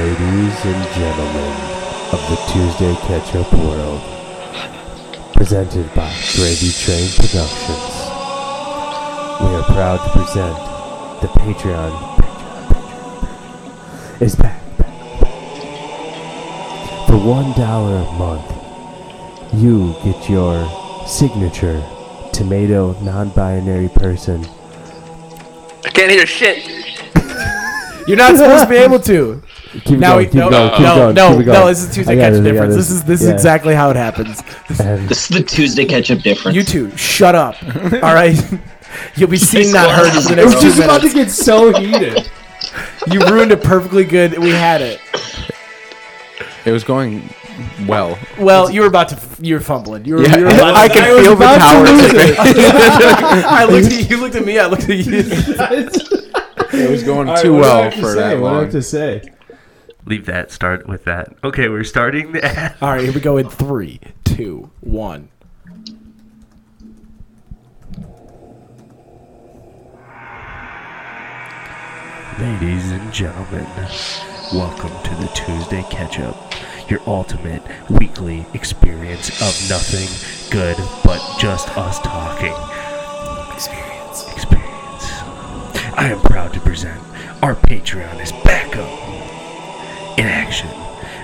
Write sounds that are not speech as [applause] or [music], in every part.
Ladies and gentlemen of the Tuesday Ketchup World, presented by Gravy Train Productions, we are proud to present the Patreon. Patreon, Patreon, is back. For one dollar a month, you get your signature tomato non-binary person I can't hear shit. [laughs] You're not supposed to be able to. Keep Now going, we, keep no, going, keep no, going, no, keep no, going. This is Tuesday I got catch it, I got difference. it. This is this is exactly how it happens. [laughs] This is the Tuesday catch-up difference. You two, shut up. All right, [laughs] you'll be seen, not heard for the it was next two just about to get so heated. You ruined it perfectly good. We had it. It was going well. Well, you were about to. You were fumbling. You were. Yeah, you were about I to- can was feel the about to power. [laughs] I looked at you. You looked at me. I looked at you. It was going too what do I well for say? that What I have to say? Leave that. Start with that. Okay, we're starting [laughs] the ad. All right, here we go in three, two, one. Ladies and gentlemen, welcome to the Tuesday Catch Up, your ultimate weekly experience of nothing good but just us talking. Experience. Experience. I am proud to present our Patreon is back up in action.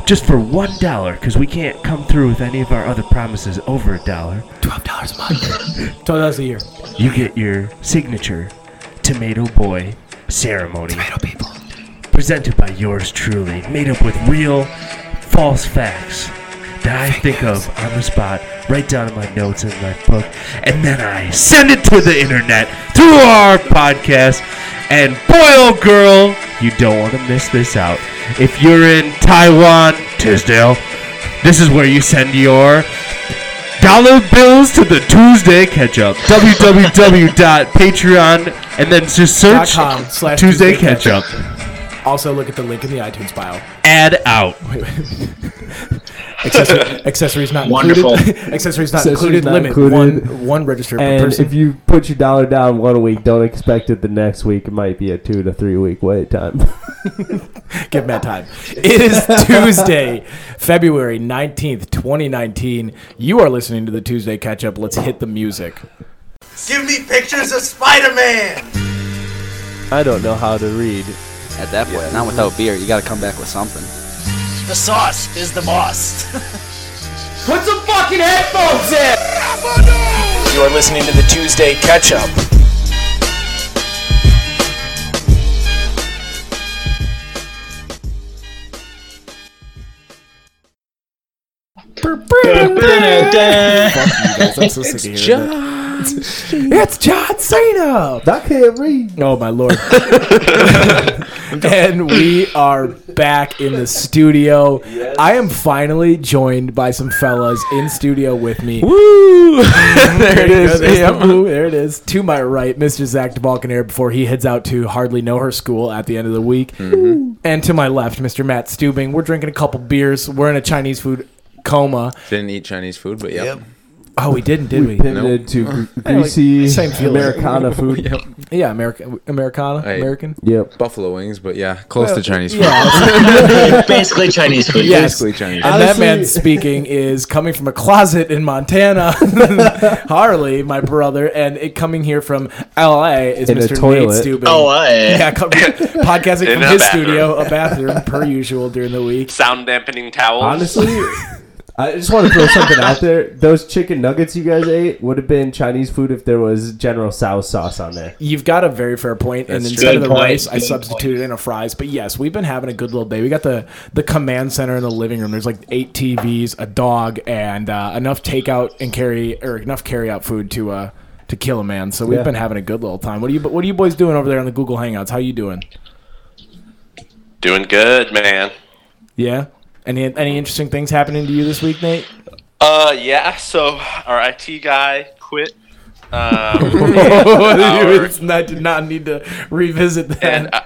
Just for one dollar, because we can't come through with any of our other promises over a dollar. Twelve dollars a month. Twelve dollars a year. you get your signature Tomato Boy ceremony. Tomato people. Presented by yours truly, made up with real, false facts that I think of on the spot, write down in my notes in my book, and then I send it to the internet through our podcast. And boy, oh girl, you don't want to miss this out. If you're in Taiwan, Tisdale, this is where you send your dollar bills to the Tuesday catch up. www.patreon and then just search com slash Tuesday Tuesday catch up. Also, look at the link in the iTunes bio. Add out. [laughs] Accessory, [laughs] accessories not Wonderful. included. [laughs] accessories not Accessories included. not limit included. one one register per And person. if you put your dollar down one week, don't expect it the next week. It might be a two to three week wait time. [laughs] Give Matt time. It is Tuesday, February 19th, 2019. You are listening to the Tuesday catch up. Let's hit the music. Give me pictures of Spider-Man. I don't know how to read. At that point, not without beer. You got to come back with something. The sauce is the boss. [laughs] Put some fucking headphones in! You are listening to the Tuesday Catch Up. I'm so sick of hearing that. It's John Cena! I can't read. Oh my lord. [laughs] and we are back in the studio. I am finally joined by some fellas in studio with me. Woo! [laughs] there it is. There's the Yep. There it is. To my right, Mr. Zach DeBalcanair before he heads out to hardly know her school at the end of the week. Mm-hmm. And to my left, Mr. Matt Stubing. We're drinking a couple beers. We're in a Chinese food coma. Didn't eat Chinese food, but yep. Oh, we didn't, did we? we? Pivoted to [laughs] gr- greasy same feeling. Americana food. [laughs] Yeah, American, Americana, Hey. American. Yep. Buffalo wings, but yeah, close to uh, Chinese food. Yeah, [laughs] Basically Chinese food. Yes. Basically Chinese. And that man speaking is coming from a closet in Montana. Harley, my brother, and it coming here from LA is In Mr. Nate toilet. Oh, I. yeah, come, podcasting In from his bathroom. studio, a bathroom per usual during the week. Sound dampening towels. Honestly, I just want to throw something out there. Those chicken nuggets you guys ate would have been Chinese food if there was General Tso's sauce on there. You've got a very fair point, and That's instead of the point, rice, I good substituted in a fries. But yes, we've been having a good little day. We got the the command center in the living room. There's like eight TVs, a dog, and uh, enough takeout and carry or enough carry out food to uh to kill a man. So we've Yeah. been having a good little time. What are you What are you boys doing over there on the Google Hangouts? How you doing? Doing good, man. Yeah. Any any interesting things happening to you this week, Nate? Uh, yeah. So our IT guy quit. Um, [laughs] [laughs] [laughs] I did not need to revisit that. and uh,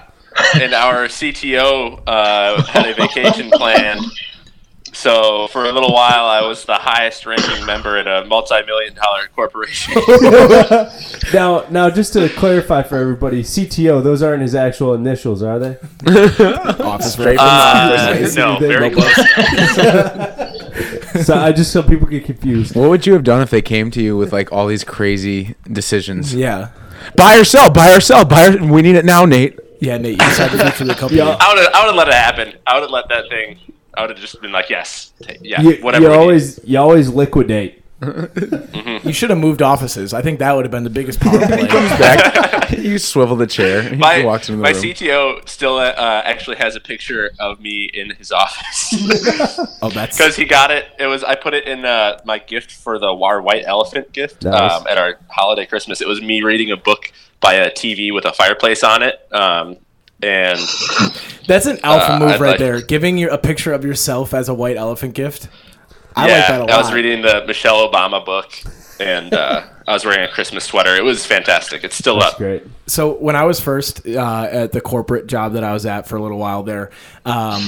and our CTO uh, had a vacation planned So for a little while, I was the highest ranking member in a multi-million dollar corporation. [laughs] [laughs] Now, now, just to clarify for everybody, CTO, those aren't his actual initials, are they? [laughs] Office Straight break. from the Uh, office. no, very close. So I just so people get confused. What would you have done if they came to you with like all these crazy decisions? Yeah. Buy or sell, buy or sell, buy. Or, we need it now, Nate. Yeah, Nate, you just decided to future of the company. Yeah. I would I would have let it happen. I would have let that thing. I would have just been like, yes, ta- yeah, You, whatever. you we need. always you always liquidate. You should have moved offices. I think that would have been the biggest power [laughs] play. Back, [laughs] you swivel the chair. He my, walks into the my room. CTO still uh, actually has a picture of me in his office [laughs] oh, that's because he got it. It was I put it in uh, my gift for the our white elephant gift Nice. um, at our holiday Christmas. It was me reading a book by a TV with a fireplace on it, um, and that's an alpha Uh, move I'd right like- there. Giving you a picture of yourself as a white elephant gift. I yeah, like that a lot. I was reading the Michelle Obama book, and uh, I was wearing a Christmas sweater. It was fantastic. It's still That's up. great. so when I was first uh, at the corporate job that I was at for a little while there, um,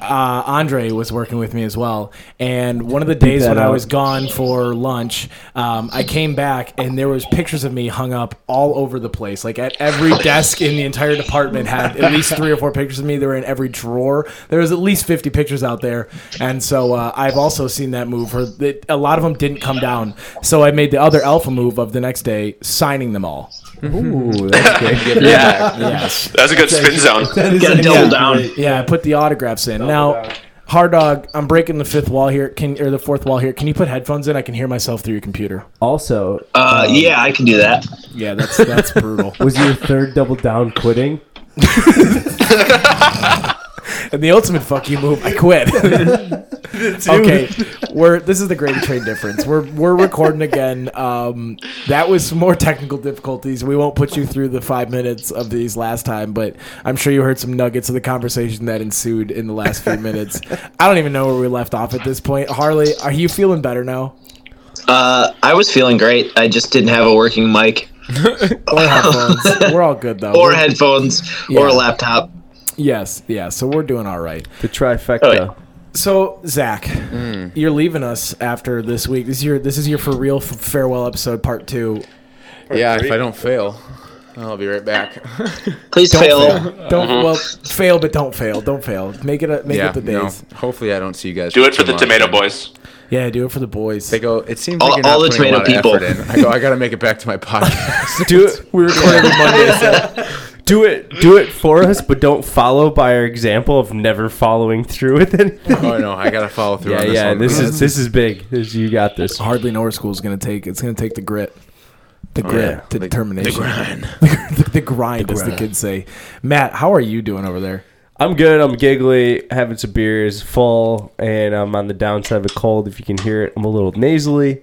uh, Andre was working with me as well. And one of the days that when I was gone for lunch, um, I came back and there was pictures of me hung up all over the place. Like at every desk in the entire department had at least three or four pictures of me. They were in every drawer. There was at least fifty pictures out there. And so uh, I've also seen that move. Where that a lot of them didn't come down. So I made the other alpha move of the next day, signing them all. Ooh, that's [laughs] great. Yeah, Yes. that was a good spin zone. That is Gotta double actually down. Yeah, I put the autographs in. now, hard dog, I'm breaking the fifth wall here. Can or the fourth wall here? Can you put headphones in? I can hear myself through your computer. Also, Uh, yeah, I can do that. Yeah, that's that's brutal. [laughs] was your third double down quitting? [laughs] And the ultimate fuck you move, I quit. [laughs] [laughs] okay, we're this is the Grady Train difference. We're we're recording again. Um, that was some more technical difficulties. We won't put you through the five minutes of these last time, but I'm sure you heard some nuggets of the conversation that ensued in the last few minutes. I don't even know where we left off at this point. Harley, are you feeling better now? Uh, I was feeling great. I just didn't have a working mic [laughs] Or headphones? we're all good though. or We're- headphones or a laptop. Yes, yeah. So we're doing all right. The trifecta. Oh, yeah. So Zach, Hmm. you're leaving us after this week. This is your this is your for real f- farewell episode part two. Yeah, if I don't fail, I'll be right back. [laughs] Please don't fail. Don't well fail, but don't fail. Don't fail. Make it a, make yeah, it the no. days. Hopefully, I don't see you guys. Do it for the much. Tomato Boys. Yeah, do it for the boys. They go. It seems All- like you're not all the putting a lot tomato people. I go. I gotta make it back to my podcast. [laughs] Do it. We record every Monday. So [laughs] do it. Do it for us, but don't follow by our example of never following through with anything. oh no, I gotta follow through. [laughs] Yeah, on this yeah. one. This is this is big. This, you got this. Hardly know where school's gonna take. It's gonna take the grit, the grit, yeah. the The- determination, the grind. [laughs] the, the grind, as the kids say. Matt, how are you doing over there? I'm good. I'm giggly, having some beers, full, and I'm on the downside of a cold. If you can hear it, I'm a little nasally.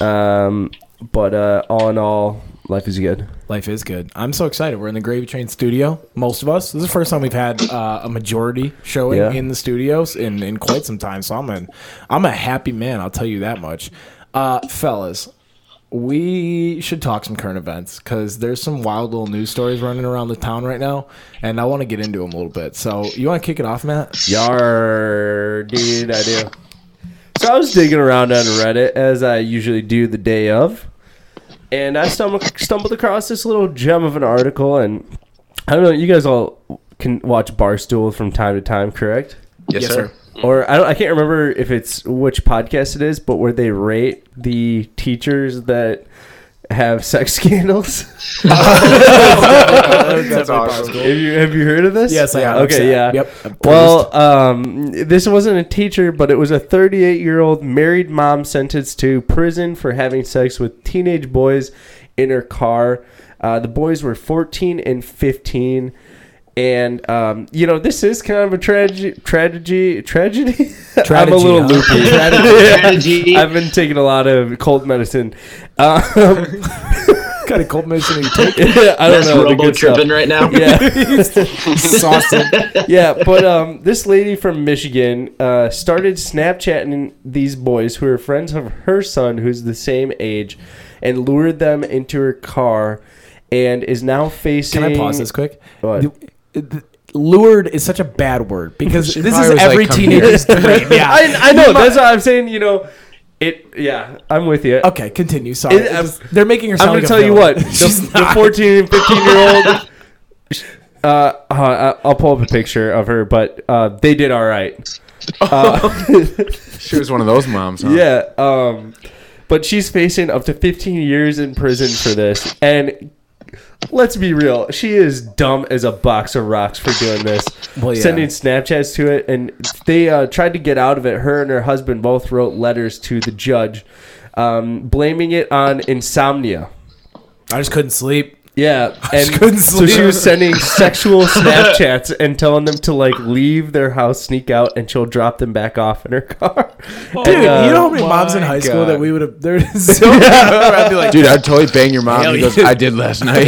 Um, but uh, all in all, life is good. Life is good. I'm so excited. We're in the Gravy Train studio. Most of us. This is the first time we've had uh, a majority showing Yeah. in the studios in, in quite some time. So I'm an, I'm a happy man. I'll tell you that much. Uh, fellas, we should talk some current events because there's some wild little news stories running around the town right now, and I want to get into them a little bit. So you want to kick it off, Matt? Yar, dude, I do. So I was digging around on Reddit as I usually do the day of, and I stumbled stumbled across this little gem of an article. And I don't know, you guys all can watch Barstool from time to time, correct? yes, sir. Or I don't, I can't remember if it's which podcast it is, but where they rate the teachers that have sex [laughs] scandals. That's awesome. have you have you heard of this? Yes, I have. Okay, yeah. Yep. Well, um, this wasn't a teacher, but it was a 38 year old married mom sentenced to prison for having sex with teenage boys in her car. Uh, the boys were 14 and 15. And um, you know this is kind of a tragedy, tragedy, tragedy. [laughs] I'm a Tragedy, little huh? loopy. [laughs] Strategy. I've been taking a lot of cold medicine. Um, [laughs] kind of cold medicine are you taking? I don't That's know. the robo good stuff. tripping right now. Yeah. Saucing. yeah, but um, this lady from Michigan uh, started Snapchatting these boys who are friends of her son, who's the same age, and lured them into her car, and is now facing. Can I pause this quick? What? The- the- lured is such a bad word [laughs] because this is was like, every "Come teenager's dream. [laughs] Yeah. I, I know. That's what I'm saying. You know, it. Yeah, I'm with you. okay, continue. Sorry, It- just- they're making her. I'm gonna like a tell you what. [laughs] She's The, the not. 14 and 15 year old. Uh, uh, I'll pull up a picture of her, but uh, they did all right. She was one of those moms. Huh? Yeah. Um, but she's facing up to 15 years in prison for this, and let's be real, she is dumb as a box of rocks for doing this. Well, yeah. Sending Snapchats to it, and they uh, tried to get out of it. Her and her husband both wrote letters to the judge, um, blaming it on insomnia. I just couldn't sleep. Yeah, [laughs] just and couldn't so she was sending sexual [laughs] Snapchats and telling them to like leave their house, sneak out, and she'll drop them back off in her car. Dude, And, uh, you know how many moms in my high school that we would have? There's [laughs] so I'd be like, Dude, I'd totally bang your mom. Hell He goes. I did last night.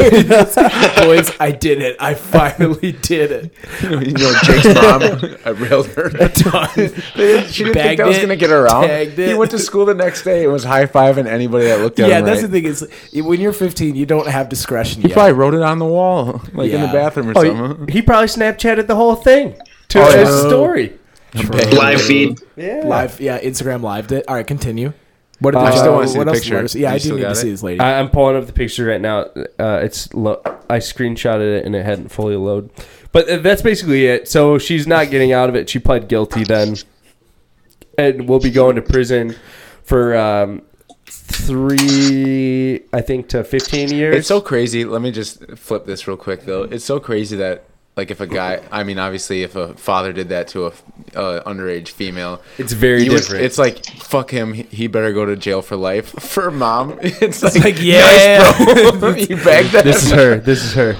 boys, I did it. I finally did it. you know, Jake's mom, I railed her. Done. She didn't think Bagged that was gonna get around. tagged He went to school the next day and was high fiving anybody that looked at Yeah, him. that's right. the thing is when you're 15, you don't have discretion He yet. probably wrote it on the wall, [laughs] like in the bathroom or Oh, something. he, he probably Snapchatted the whole thing to Oh, his yeah. story. Live feed. Yeah. Live, yeah, Instagram lived it. All right, continue. What did Uh, the I judge- still wanna see the picture. Yeah, You I do need to got see it? this lady. I, I'm pulling up the picture right now. Uh, it's lo- I screenshotted it and it hadn't fully loaded. But uh, that's basically it. So she's not getting out of it. She pled guilty then, and will be going to prison for um, three, I think, to 15 years. It's so crazy. Let me just flip this real quick though. It's so crazy that like if a guy, I mean, obviously, if a father did that to a uh, underage female, It's very you would- different. it's like fuck him. He, he better go to jail for life. [laughs] For mom, [laughs] it's like, [laughs] like, yeah. nice, bro. you bagged that. this is her. This is her.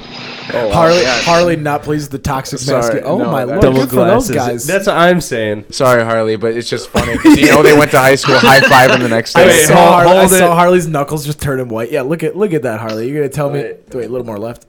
Oh, wow, Harley, yeah. Harley not pleased with the toxic Sorry, masculinity. Oh no, my that- lord, Double good for those glasses. guys. That's what I'm saying. Sorry, Harley, but it's just funny you know they went to high school, high fiving the next I day. Wait, saw, hold- Harley, I hold saw. Harley's knuckles just turning white. Yeah, look at look at that, Harley. You're gonna tell me? Wait. Wait, a little more left.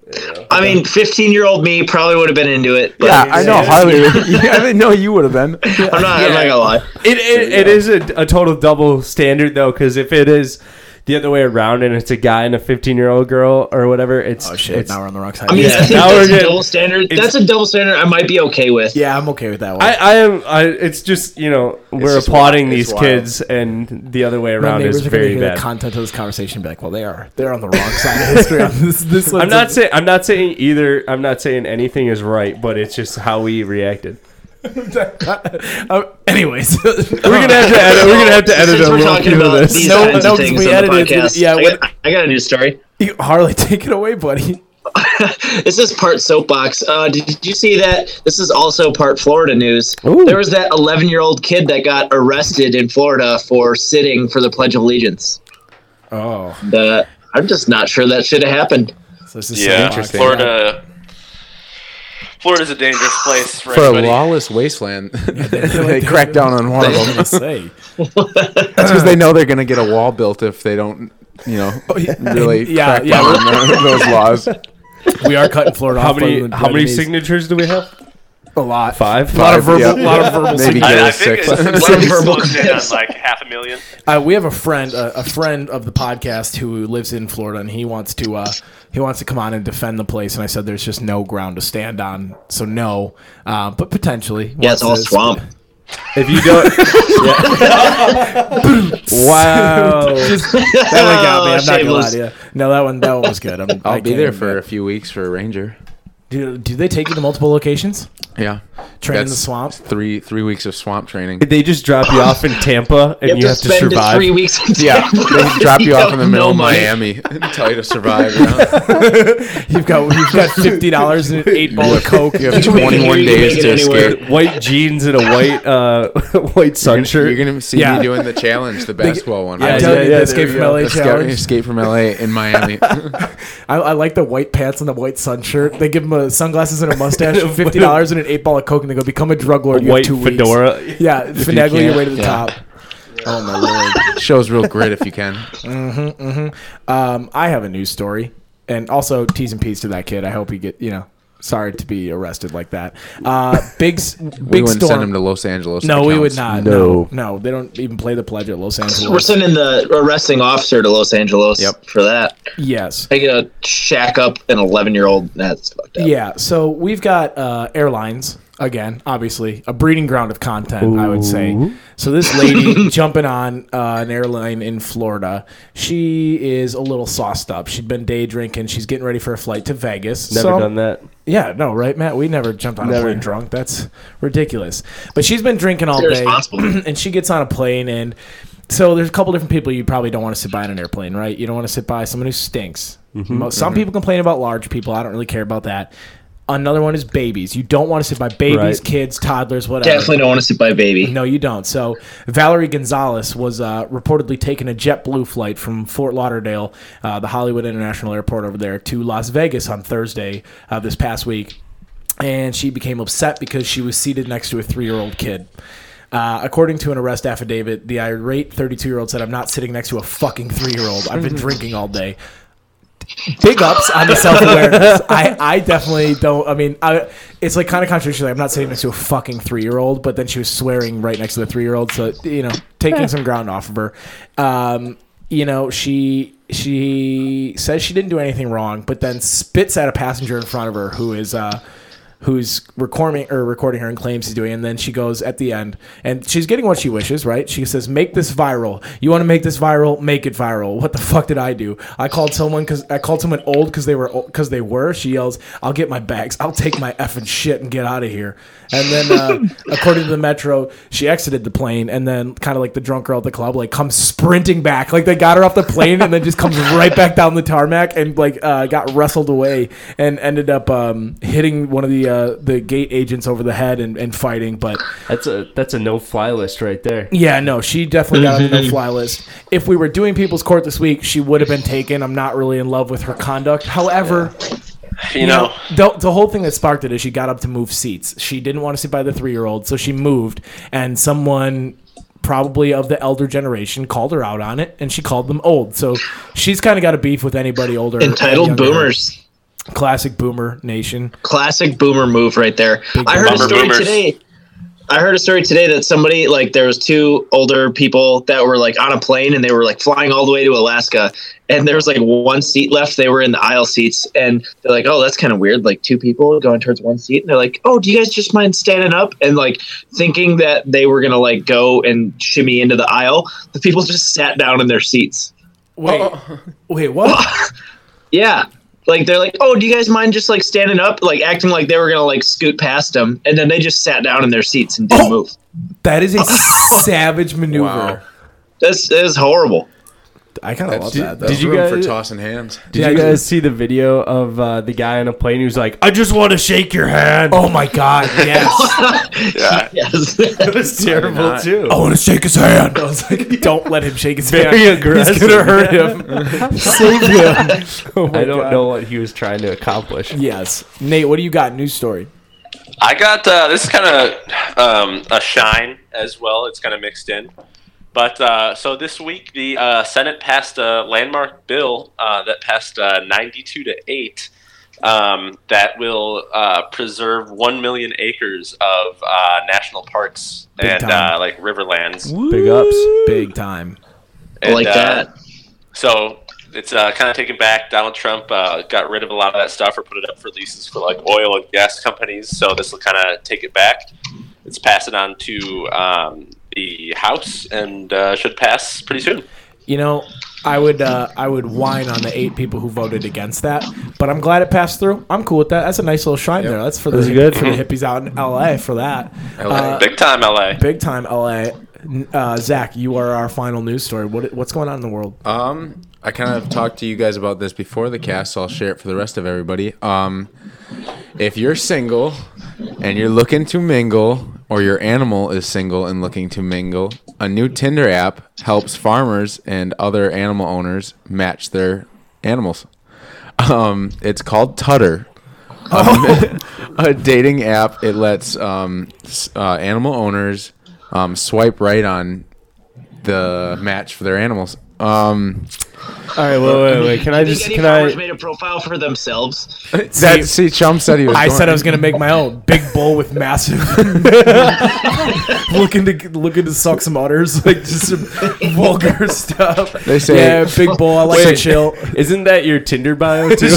I mean, 15 year old me probably would have been into it. But yeah, I know Harley. [laughs] yeah, I didn't know you would have been. I'm not. I'm not gonna lie. It it, it is a, a total double standard though, because if it is the other way around and it's a guy and a 15 year old girl or whatever, it's Oh shit! It's, now we're on the wrong side. I mean, Yeah, I think now we're that's a getting- double standard. That's a double standard. I might be okay with. yeah, I'm okay with that one. I, I am. I, it's just you know we're applauding these wild. kids, and the other way around neighbors is are gonna very bad. the content of this conversation and be like, well, they are they're on the wrong side of history. this this I'm not a- saying I'm not saying either. I'm not saying anything is right, but it's just how we reacted. [laughs] Uh, anyways, We're gonna have to edit. We're gonna have to edit Since a we're little talking few of about this. these No, no, things we on the edited it. podcast, Yeah, I, what- got, I got a new story. Harley, take it away, buddy. [laughs] This is part soapbox. Uh, did you see that? This is also part Florida news. Ooh. There was that 11 year old kid that got arrested in Florida for sitting for the Pledge of Allegiance. Oh, The, I'm just not sure that should have happened. so this is Yeah, Interesting. Florida. Florida's a dangerous place for, For a lawless wasteland, [laughs] they [laughs] crack down on one of What them. did I say? [laughs] That's because they know they're gonna get a wall built if they don't, you know, really Yeah, crack yeah. down on those laws. We are cutting Florida How off. many by how many Vietnamese. signatures do we have? A lot. Five. A lot of verbal. yeah. A lot of verbal. Maybe signatures. get I, I think six. it's, Lot of verbal closed on like half a million. Uh, we have a friend, uh, a friend of the podcast who lives in Florida, and he wants to uh, he wants to come on and defend the place. And I said, "There's just no ground to stand on, so no, uh, but potentially." Yeah, it's all this- swamp. If you don't, [laughs] wow. Just, that one got me. I'm not gonna lie to you. No, that one that one was good. I'm, I I'll be there even- for a few weeks for a ranger. Do, do they take you to multiple locations? Yeah, Train in the That's swamp. Three three weeks of swamp training. They just drop you off in Tampa, and You have, you have to to spend survive. three weeks. In Yeah, Tampa. they drop you off in the [laughs] middle of. Miami [laughs] and tell you to survive. You, know? [laughs] You've got you've got fifty dollars and an eight ball of coke. you have You make it- 21 you days make to it anywhere. escape. White jeans and a white uh, white sun shirt. You're gonna see Yeah. me doing the challenge, the basketball one. I'm Yeah, telling yeah, you, yeah, the escape from you LA. Escape, challenge. escape from LA in Miami. I, I like the white pants and the white sun shirt. They give him a sunglasses and a mustache, [laughs] fifty dollars and an eight ball of coke, and they go become a drug lord. You have white two weeks." fedora. Yeah, [laughs] finagle your way to the yeah. top. Oh my lord. Shows real grit if you can. Um, I have a news story, and also T's and P's to that kid. I hope he get you know. Sorry to be arrested like that. Uh, big [laughs] big We wouldn't storm. send him to Los Angeles. no, we would not. No. no, They don't even play the pledge at Los Angeles. We're sending the arresting officer to Los Angeles Yep. for that. yes. I gotta shack up an 11 year old. That's fucked up. Yeah, so we've got uh, airlines again, obviously a breeding ground of content, I would say. So this lady [laughs] jumping on uh, an airline in Florida, she is a little sauced up. She'd been day drinking. She's getting ready for a flight to Vegas. Never So- done that. Yeah, no, right, Matt? We never jumped on a Never. plane drunk. That's ridiculous. But she's been drinking all day, Irresponsible. [clears throat] and she gets on a plane, and so there's a couple different people you probably don't want to sit by on an airplane, right? You don't want to sit by someone who stinks. Mo- Some people complain about large people. I don't really care about that. Another one is babies. You don't want to sit by babies, Right. kids, toddlers, whatever. Definitely don't want to sit by a baby. No, you don't. So Valerie Gonzalez was uh, reportedly taking a JetBlue flight from Fort Lauderdale, uh, the Hollywood International Airport over there, to Las Vegas on Thursday uh, this past week, and she became upset because she was seated next to a three-year-old kid. Uh, according to an arrest affidavit, the irate 32-year-old said, "I'm not sitting next to a fucking three-year-old. I've been [laughs] drinking all day." Big ups on the self awareness. [laughs] I, I definitely don't. I mean, I, it's like kind of contradictory. I'm not sitting next to a fucking three year old, but then she was swearing right next to the three year old. So you know, taking some ground off of her. Um, you know, she she says she didn't do anything wrong, but then spits at a passenger in front of her who is. Uh, who's recording or recording her and claims he's doing it. and then she goes at the end and she's getting what she wishes right? She says make this viral. You want to make this viral? Make it viral. What the fuck did i do? I called someone because i called someone old because they were because they were. She yells i'll get my bags. I'll take my effing shit and get out of here. And then uh, [laughs] according to the metro she exited the plane and then kind of like the drunk girl at the club like comes sprinting back. Like they got her off the plane and then just comes right back down the tarmac and like uh, got wrestled away and ended up um, hitting one of the uh, the gate agents over the head and, and fighting but That's a that's a no fly list right there. yeah no she definitely got on the no fly list if we were doing people's court this week she would have been taken i'm not really in love with her conduct however You know, the, the whole thing that sparked it is she got up to move seats. She didn't want to sit by the three year old, so she moved, and someone probably of the elder generation called her out on it, and she called them old. So she's kind of got a beef with anybody older. or Entitled younger. boomers. Classic boomer nation. Classic boomer move right there. I heard a story boomers. today. I heard a story today that somebody like there was two older people that were like on a plane and they were like flying all the way to Alaska and there was like one seat left. They were in the aisle seats and they're like, "Oh, that's kind of weird. Like two people going towards one seat." And they're like, "Oh, do you guys just mind standing up?" And like thinking that they were gonna like go and shimmy into the aisle, the people just sat down in their seats. Wait, oh. wait, what? [laughs] Yeah. Like they're like, oh, do you guys mind just like standing up, like acting like they were gonna like scoot past them, and then they just sat down in their seats and didn't Oh. move. that is a [laughs] savage maneuver. Wow. That's that is horrible. I kind of love Did, that. Though. did you Room guys for tossing hands? Did Yeah, you I guys see the video of uh, the guy on a plane who's like, "I just want to shake your hand"? Oh my god, [laughs] yes. yeah. Yes. [laughs] it was terrible not. too. I want to shake his hand. I was like, [laughs] don't let him shake his Very hand. aggressive. He's gonna hurt him. Save him. Oh I don't God. know what he was trying to accomplish. Yes, Nate. What do you got? News story. I got uh, this is kind of um, a shine as well. It's kind of mixed in. But uh, so this week, the uh, Senate passed a landmark bill uh, that passed uh, 92 to 8 um, that will uh, preserve 1 million acres of uh, national parks Big and time. uh, like riverlands. Big ups. Big time. I like And, uh, that. So it's uh, kind of taken back. Donald Trump uh, got rid of a lot of that stuff or put it up for leases for like oil and gas companies. So this will kind of take it back. It's pass it on to um, the House and uh, should pass pretty soon. You know, I would uh, I would whine on the eight people who voted against that, but I'm glad it passed through. I'm cool with that. That's a nice little shrine there. That's for the That's good. for the hippies out in LA for that. Uh, Big time, LA. big time LA. Uh, Zach, you are our final news story. What what's going on in the world? Um, I kind of talked to you guys about this before the cast, so I'll share it for the rest of everybody. Um, if you're single and you're looking to mingle, or your animal is single and looking to mingle, a new Tinder app helps farmers and other animal owners match their animals. Um, it's called Tudder. Um, [laughs] a dating app. It lets um, uh, animal owners um, swipe right on the match for their animals Um, All right, wait, wait, wait. Can I I think just any can farmers I? made a profile for themselves. [laughs] that see, Chum said he was. I going- said I was gonna make my own big bowl with massive, [laughs] [laughs] looking to looking to suck some udders, like just some vulgar stuff. They say- yeah, big bowl. I like to chill. Isn't that your Tinder bio too?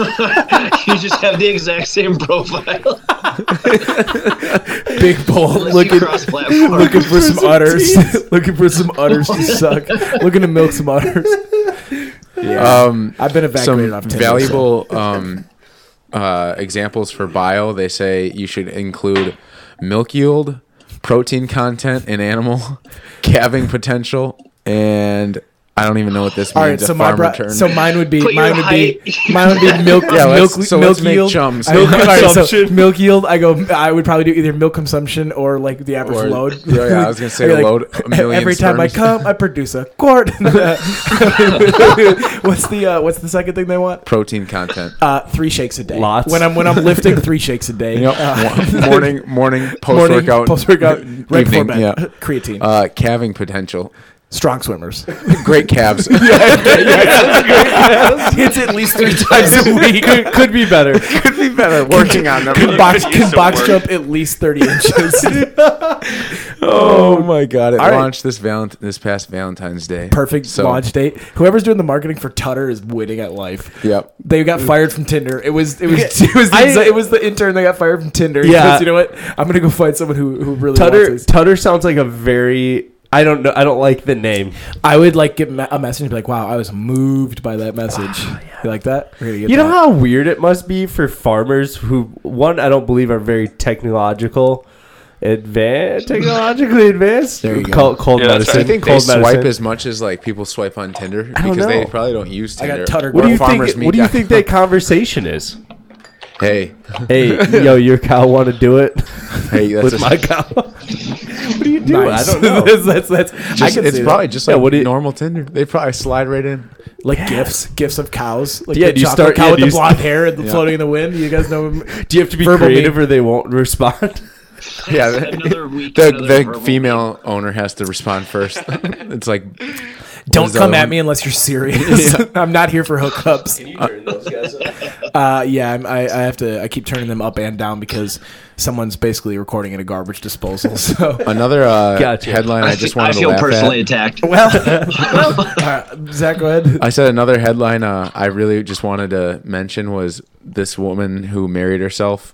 [laughs] you just have the exact same profile. [laughs] Big bull Looking looking for some udders. [laughs] looking for some udders to suck. Looking to milk some udders. Yeah. um, I've been evacuated some off Tinder. valuable um, uh, examples for bio. They say you should include milk yield, protein content in animal, calving potential, and I don't even know what this means. All right, a so my farm bro- return. so mine would be Put mine would be mine would be [laughs] milk Yeah, milk so milk let's make yield. chums. I- Milk [laughs] all right, so consumption. milk yield. I go. I would probably do either milk consumption or like the average Or- load. yeah, yeah, I was gonna [laughs] say I'd load a million Every time I come, I produce a quart. what's the uh, What's the second thing they want? protein content. Uh, three shakes a day. Lots. When I'm when I'm lifting, three shakes a day. Yep. Uh, morning, morning, post morning, workout, post workout, right before evening. bed. Yeah. Creatine. Uh, calving potential. Strong swimmers. [laughs] [laughs] [laughs] Great calves. Hits at least three times a week. could, could be better. Could be better. Working on them. Can box, Could can box work. jump at least 30 inches. Oh, oh my god! It All right. launched this valent- this past Valentine's Day. Perfect So- launch date. Whoever's doing the marketing for Tudder is winning at life. Yep. They got fired from Tinder. It was it was it was the, I- it was the intern that got fired from Tinder. Yeah. Because you know what? I'm gonna go find someone who, who really Tudder wants this. Tudder sounds like a very I don't know I don't like the name. I would like get a message and be like, "Wow, I was moved by that message." Ah, you like that? We're gonna You know that. how weird it must be for farmers who one I don't believe are very technological advanced technologically advanced. There you go. Cold, cold Yeah, medicine. right. I think they cold swipe as much as like people swipe on Tinder I don't because they probably don't use I got Tinder. Tudder What do you Or think? What do you think that [laughs] conversation is? Hey, Hey, yo, your cow want to do it hey, that's with a, my cow? [laughs] what do you do? Nice. I don't know. [laughs] that's, that's, that's, I just, can it's see probably that. just Yeah, like what do you- normal Tinder. They probably slide right in. like gifts, gifts of cows. Like Yeah, the do you start- cow yeah, with the blonde st- hair and the Yeah. floating in the wind? You guys know. [laughs] Do you have to be Verbal creative me. or they won't respond? Yeah, Another week. the another the verbal female owner has to respond first. it's like Don't come at one? me unless you're serious. [laughs] [laughs] I'm not here for hookups. you turn those guys up? [laughs] Uh, yeah, I'm, I, I have to. I keep turning them up and down because someone's basically recording in a garbage disposal. So, another uh, Gotcha. headline. I, I, just fe- I wanted to feel laugh personally at. attacked. well, uh, Zach, go ahead. I said another headline. Uh, I really just wanted to mention was this woman who married herself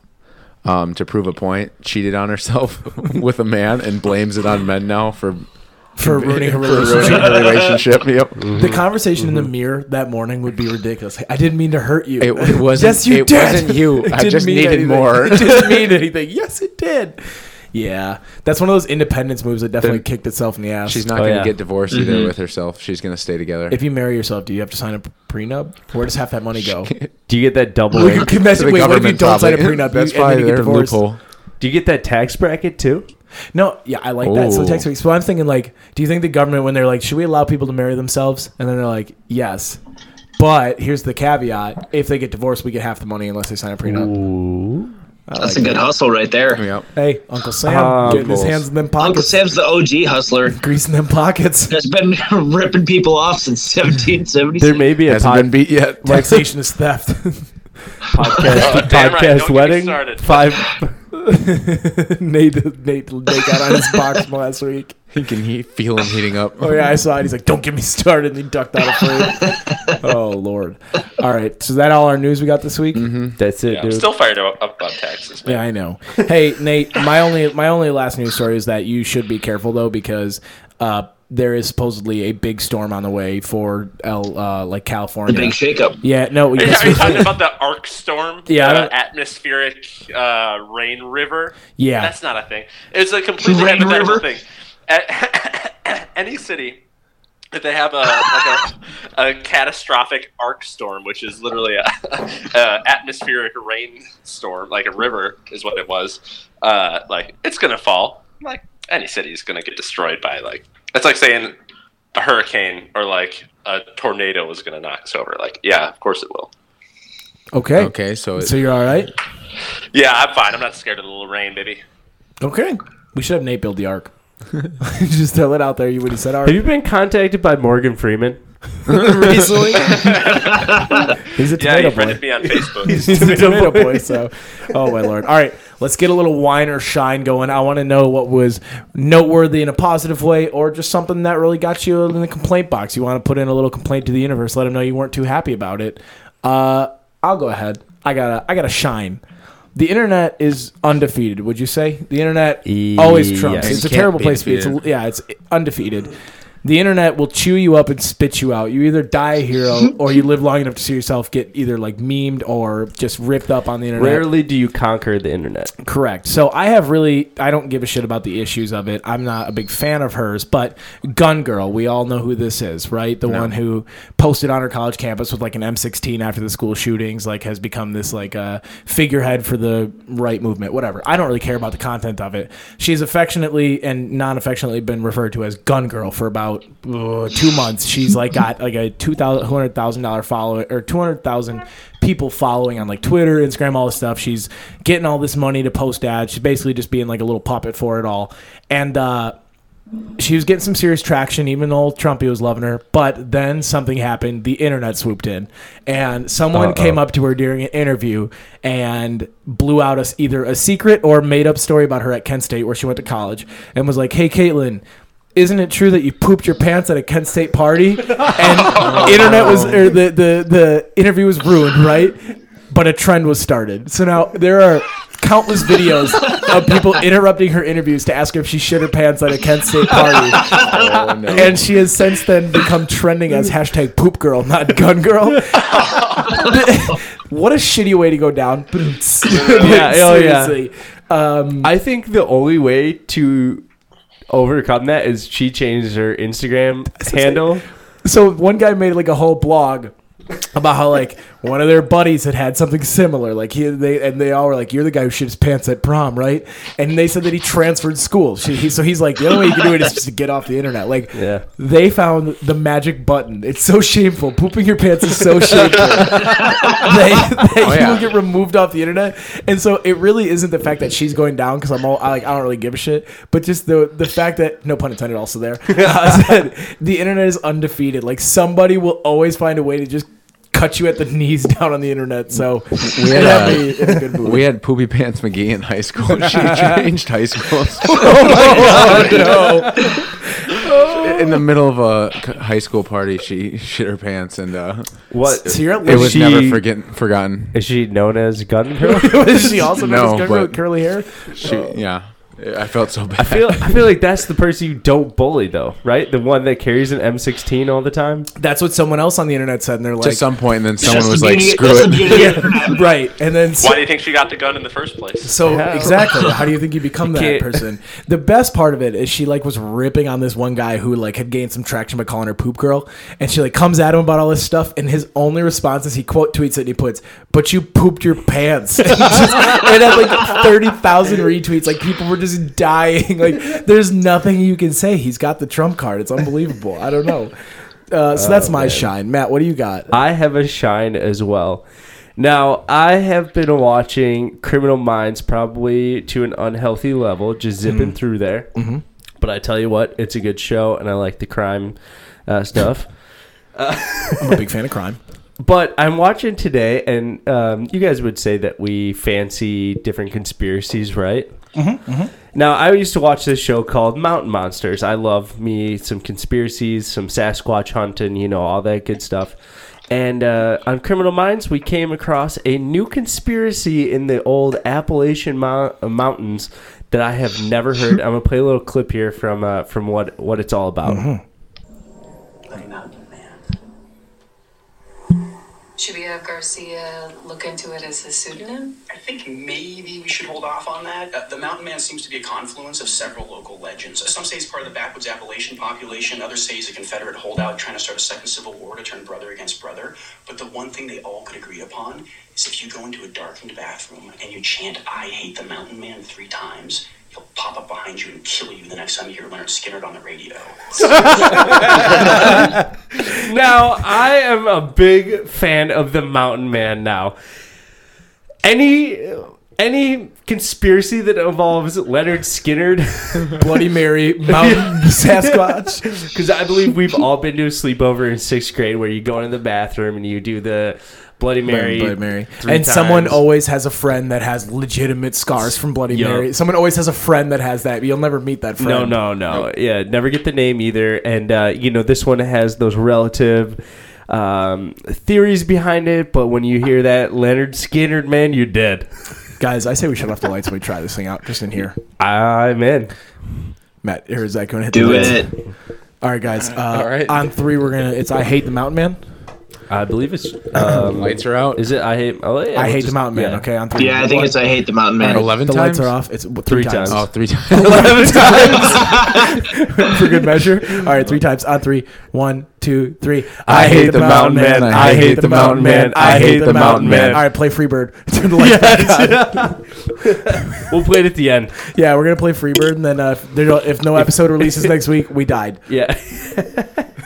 um, to prove a point, cheated on herself with a man, and blames it on men now for For [laughs] ruining her for ruining relationship. her relationship. Yep. [laughs] The conversation in the mirror that morning would be ridiculous. I didn't mean to hurt you. It, it [laughs] wasn't. yes, you it did. wasn't you. It I didn't just mean needed anything. more. It didn't mean anything. Yes, it did. Yeah, that's one of those independence moves that definitely Then kicked itself in the ass. She's not Oh, going to yeah. get divorced either mm-hmm. with herself. She's going to stay together. If you marry yourself, do you have to sign a prenup? Where does half that money go? Do you get that double? Well, rate? can imagine, the wait, what if you government, don't sign a probably. prenup? That's you, and probably then you get their divorced? loophole. Do you get that tax bracket too? No, yeah, I like that. So Ooh. text me. So I'm thinking like, do you think the government when they're like, should we allow people to marry themselves? And then they're like, yes. But here's the caveat: if they get divorced, we get half the money unless they sign a prenup. Ooh. I That's like a good that. hustle right there. Yep. Hey, Uncle Sam, Um, getting his goals. hands in them pockets, Uncle Sam's the OG hustler. greasing them pockets. [laughs] Has been [laughs] ripping people off since 1776. There may be a Hasn't pod- been beat yet. Taxation [laughs] is theft. podcast damn right, podcast don't get me wedding. started. Five. [laughs] Nate, Nate, Nate got on his box from last week. He can he, feel him heating up. Oh yeah, I saw it. He's like, "Don't get me started," and he ducked out of frame. [laughs] oh lord! All right, so is that all our news we got this week? That's it, Yeah, I'm still fired up up about taxes. Man. Yeah, I know. Hey, Nate, my only my only last news story is that you should be careful though because uh, there is supposedly a big storm on the way for El uh, like the California. big shakeup. yeah, no, Are you, yes, are you talking about the ARkStorm? Yeah, I uh, atmospheric uh, rain river. Yeah. that's not a thing. It's a completely Rain hypothetical river? thing. At, [coughs] any city, if they have a like a, a catastrophic ARkStorm, which is literally a, [laughs] a atmospheric rainstorm, like a river is what it was. Uh, like it's gonna fall. Like any city is gonna get destroyed by like it's like saying a hurricane or like a tornado is gonna knock us over. Like yeah, of course it will. okay. Okay, so, So you're all right. Yeah, I'm fine. I'm not scared of the little rain, baby. Okay, we should have Nate build the ark. [laughs] just throw it out there. You what he said Have you been contacted by Morgan Freeman? [laughs] recently? [laughs] He's a Yeah, tomato he friended boy. me on Facebook. He's a tomato boy. So, oh my lord! All right, let's get a little wine or shine going. I want to know what was noteworthy in a positive way, or just something that really got you in the complaint box. You want to put in a little complaint to the universe, let them know you weren't too happy about it. Uh, I'll go ahead. I got to I got to shine. The internet is undefeated. Would you say the internet always trumps? Yes. It's a terrible place to be. It's a, yeah, it's undefeated. The internet will chew you up and spit you out. You either die a hero [laughs] or you live long enough to see yourself get either like memed or just ripped up on the internet. Rarely do you conquer the internet. Correct. So I have really I don't give a shit about the issues of it. I'm not a big fan of hers, but Gun Girl, we all know who this is, right? The one who posted on her college campus with like an M16 after the school shootings, like has become this like uh, figurehead for the right movement, whatever. I don't really care about the content of it. She's affectionately and non-affectionately been referred to as Gun Girl for about uh, two months. She's like got like a two thousand hundred thousand dollar follower or two hundred thousand people following on like Twitter, Instagram, all this stuff. She's getting all this money to post ads. She's basically just being like a little puppet for it all. And uh, she was getting some serious traction, even though Trumpy was loving her. But then something happened. The internet swooped in, and someone came up to her during an interview and blew out us either a secret or made up story about her at Kent State, where she went to college, and was like, "Hey, Kaitlin." Isn't it true that you pooped your pants at a Kent State party? And [laughs] internet was or the, the the interview was ruined, right? But a trend was started. So now there are countless videos of people interrupting her interviews to ask her if she shit her pants at a Kent State party. [laughs] Oh, no. And she has since then become trending as hashtag poop girl, not gun girl. [laughs] what a shitty way to go down. Yeah, oh, yeah. Um, I think the only way to overcome that is she changed her Instagram handle. so one guy made like a whole blog about how like one of their buddies had had something similar like he they and they all were like you're the guy who shit his pants at prom right? And they said that he transferred schools. She- he, so he's like the only way you can do it is just to get off the internet. Like Yeah. they found the magic button. It's so shameful. Pooping your pants is so shameful. [laughs] They, they Oh, yeah. will get removed off the internet. And so it really isn't the fact that she's going down because i'm all I, like i don't really give a shit but just the the fact that no pun intended also there [laughs] uh, that the internet is undefeated. Like somebody will always find a way to just cut you at the knees [laughs] down on the internet so We had, uh, me good we had Poopy Pants McGee in high school. [laughs] She changed high schools. [laughs] In the middle of a high school party, she shit her pants, and uh, What so you're at it was she- never forget, forgotten. is she known as Gun Girl? is she also No, known as Gun Girl with curly hair She, yeah, I felt so bad. I feel I feel like that's the person you don't bully though, right? The one that carries an M16 all the time. that's what someone else on the internet said and they're like, to some point, and then someone was like, "Screw it." beauty of the internet. right and then Why do you think she got the gun in the first place? So Yeah. exactly, how do you think you become that can't- person? The best part of it is she like was ripping on this one guy who like had gained some traction by calling her poop girl, and she like comes at him about all this stuff, and his only response is he quote tweets it and he puts, "But you pooped your pants." [laughs] and just, it had like thirty thousand retweets. Like people were just dying. [laughs] Like there's nothing you can say. He's got the trump card. It's unbelievable. I don't know. Uh, so that's my shine, Matt. What do you got? I have a shine as well. Now, I have been watching Criminal Minds probably to an unhealthy level, just zipping through there. Mm-hmm. But I tell you what, it's a good show, and I like the crime uh, stuff. [laughs] I'm a big fan of crime. But I'm watching today, and um, you guys would say that we fancy different conspiracies, right? Mm-hmm, Now, I used to watch this show called Mountain Monsters. I love me some conspiracies, some Sasquatch hunting, you know, all that good stuff. And uh, on Criminal Minds, we came across a new conspiracy in the old Appalachian Mount- uh, Mountains that I have never heard. I'm gonna play a little clip here from uh, from what what it's all about. Should we have Garcia look into it as a pseudonym? I think maybe we should hold off on that. Uh, the Mountain Man seems to be a confluence of several local legends. Uh, some say he's part of the backwoods Appalachian population. Others say he's a Confederate holdout trying to start a second civil war to turn brother against brother. But the one thing they all could agree upon is if you go into a darkened bathroom and you chant "I hate the Mountain Man" three times, he'll pop up behind you and kill you the next time you hear Lynyrd Skynyrd on the radio. [laughs] now I am a big fan of the Mountain Man. Now, any any conspiracy that involves Lynyrd Skynyrd, [laughs] Bloody Mary, Mountain [laughs] Sasquatch. because I believe we've all been to a sleepover in sixth grade where you go into the bathroom and you do the Bloody Mary, Bloody Mary. three And someone always has a friend that has legitimate scars from Bloody Yup. Mary. Someone always has a friend that has that. You'll never meet that friend. No, no, no. Yeah, never get the name either. And uh, you know, this one has those relative um, theories behind it. But when you hear that Lynyrd Skynyrd, man, you're dead. Guys, I say we shut off the lights when we try this thing out, just in here. I'm in. Matt, here is that going to hit Do the lights? it. All right, guys. Uh, All right. On three, we're gonna. It's I hate the Mountain Man. I believe it's. Um, Lights are out. Is it? I hate. Oh, yeah, I we'll hate just- the Mountain Man. yeah. Okay, on three. Yeah, I think it's I hate the mountain man. Eleven the times. lights are off. It's three, Three times. times. Oh, three [laughs] times. Eleven [laughs] times [laughs] for good measure. All right, three times on three. One, two, three. I hate the Mountain Man. I hate the Mountain Man. I hate the Mountain Man. All right, play Freebird. Turn the lights back on. We'll play it at the end. Yeah, we're gonna play Freebird, and then uh, if, if no episode releases next week, we died. Yeah.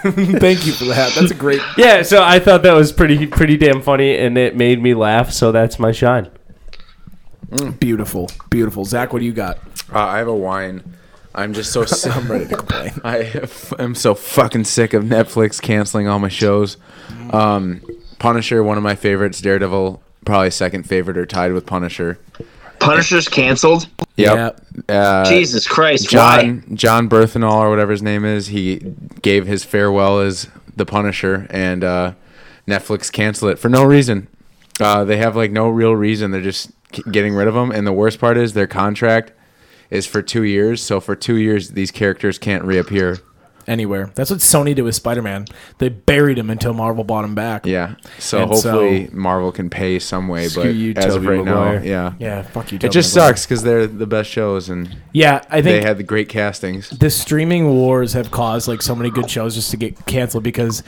[laughs] Thank you for that. That's a great. [laughs] Yeah. So I thought that was pretty, pretty damn funny, and it made me laugh. So that's my shine. Beautiful, beautiful. Zach, what do you got? Uh, I have a wine. I'm just so [laughs] sick. I'm ready to complain. I am so fucking sick of Netflix canceling all my shows. Um, Punisher, one of my favorites. Daredevil, probably second favorite or tied with Punisher. Punisher's canceled. Yep. Uh, Jesus Christ! Why? John John Berthenol or whatever his name is, he gave his farewell as the Punisher, and uh, Netflix canceled it for no reason. Uh, they have like no real reason. They're just getting rid of him. And the worst part is their contract is for two years. So for two years, these characters can't reappear. Anywhere. That's what Sony did with Spider Man. They buried him until Marvel bought him back. Yeah. So And hopefully Marvel can pay some way. Screw But you, as of right Maguire. now, yeah, Yeah, fuck you. It Tobey just Maguire. sucks because they're the best shows and Yeah, I think they think had the great castings. the streaming wars have caused like so many good shows just to get canceled because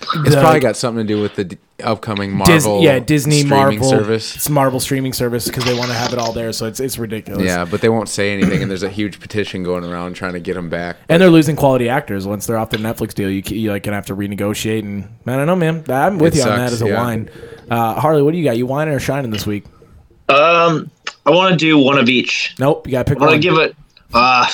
It's the- probably got something to do with the d- upcoming Dis- Marvel, yeah, Disney Marvel service. It's Marvel streaming service because they want to have it all there, so it's it's ridiculous. Yeah, but they won't say anything, and there's a huge petition going around trying to get them back. and they're losing quality actors once they're off the Netflix deal. You c- you like gonna have to renegotiate, and I don't know, man. I'm with It you on that as a yeah. wine. Uh, Harley, what do you got? You whining or shining this week? Um, I want to do one of each. Nope, you gotta pick I want one. to give it. Uh, all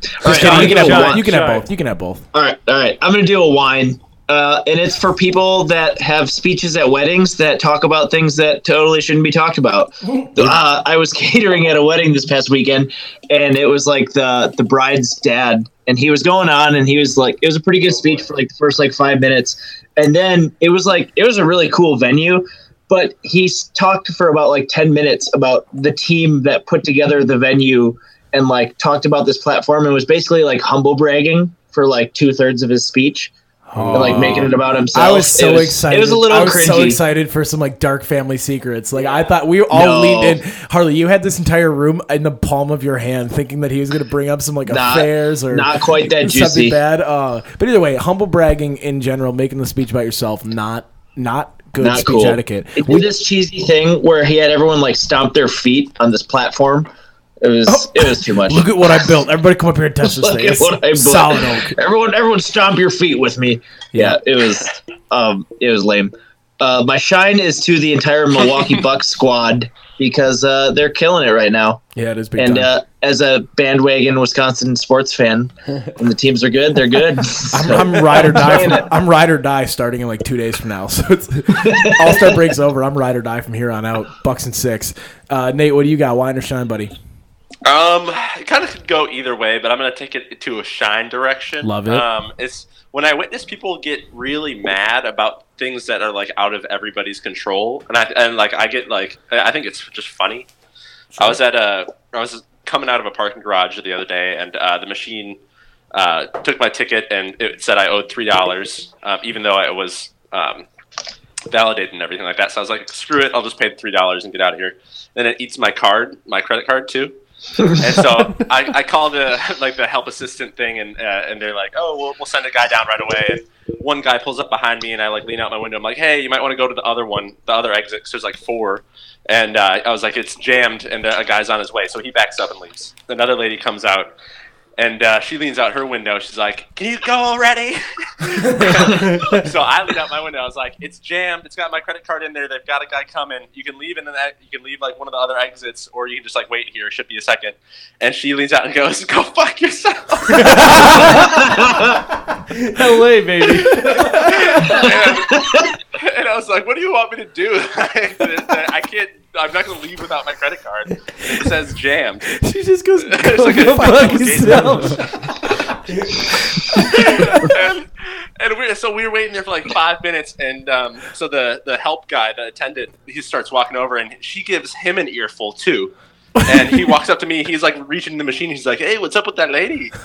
Just right, kidding, I'm you can gonna have give both. one. You can have both. You can have both. All right, all right. I'm gonna do a wine, uh, and it's for people that have speeches at weddings that talk about things that totally shouldn't be talked about. [laughs] Uh, I was [laughs] catering at a wedding this past weekend, and it was like the the bride's dad, and he was going on, and he was like, it was a pretty good speech for like the first like five minutes, and then it was like it was a really cool venue. But he talked for about like 10 minutes about the team that put together the venue and like talked about this platform and was basically like humble bragging for like two thirds of his speech. And, like making it about himself. I was so It excited. It was a little I was cringy. so excited for some like dark family secrets. Like I thought we all No. leaned in. Harley, you had this entire room in the palm of your hand, thinking that he was going to bring up some like Not- affairs or not quite that something juicy. bad. Uh, but either way, humble bragging in general, making the speech about yourself, not not good Not speech cool. etiquette. It did this cheesy thing where he had everyone like stomp their feet on this platform. It was it was too much. Look at what I built. Everybody, come up here and touch this [laughs] Look thing. at what I built. Solid oak. Everyone, everyone, stomp your feet with me. Yeah, it was, um, it was lame. Uh, my shine is to the entire Milwaukee [laughs] Bucks squad because uh, they're killing it right now. Yeah, it is big And time. uh, as a bandwagon Wisconsin sports fan, when the teams are good, they're good. [laughs] I'm, I'm ride or die. From, I'm ride or die starting in like two days from now. So All Star breaks over. I'm ride or die from here on out. Bucks and six. Uh, Nate, what do you got? Wine or shine, buddy? Um, it kind of could go either way, but I'm gonna take it to a shine direction. Love it. Um, it's when I witness people get really mad about things that are like out of everybody's control, and I and like I get like I think it's just funny. I was at a I was coming out of a parking garage the other day, and uh, the machine uh, took my ticket and it said I owed three dollars, um, even though it was um, validated and everything like that. So I was like, screw it, I'll just pay the three dollars and get out of here. Then it eats my card, my credit card too. And so [laughs] I, I call the [laughs] like the help assistant thing, and uh, and they're like, oh, we'll, we'll send a guy down right away. And one guy pulls up behind me, and I like lean out my window. I'm like, hey, you might want to go to the other one, the other exit. 'cause there's like four, and uh, I was like, it's jammed, and uh, a guy's on his way. So he backs up and leaves. Another lady comes out, And uh, she leans out her window. She's like, "Can you go already?" [laughs] [laughs] so I lean out my window. I was like, "It's jammed. It's got my credit card in there. They've got a guy coming. You can leave in the e- you can leave like one of the other exits, or you can just like wait here. It should be a second. And she leans out and goes, "Go fuck yourself." [laughs] LA, baby. and I was like, "What do you want me to do? I can't. I'm not going to leave without my credit card. It says jammed." [laughs] She just goes, [laughs] go, like go fuck yourself. [laughs] and, and we so we were waiting there for like five minutes, and um, so the the help guy, the attendant, he starts walking over, and she gives him an earful too. And he [laughs] walks up to me. He's like reaching the machine. He's like, "Hey, what's up with that lady?" [laughs]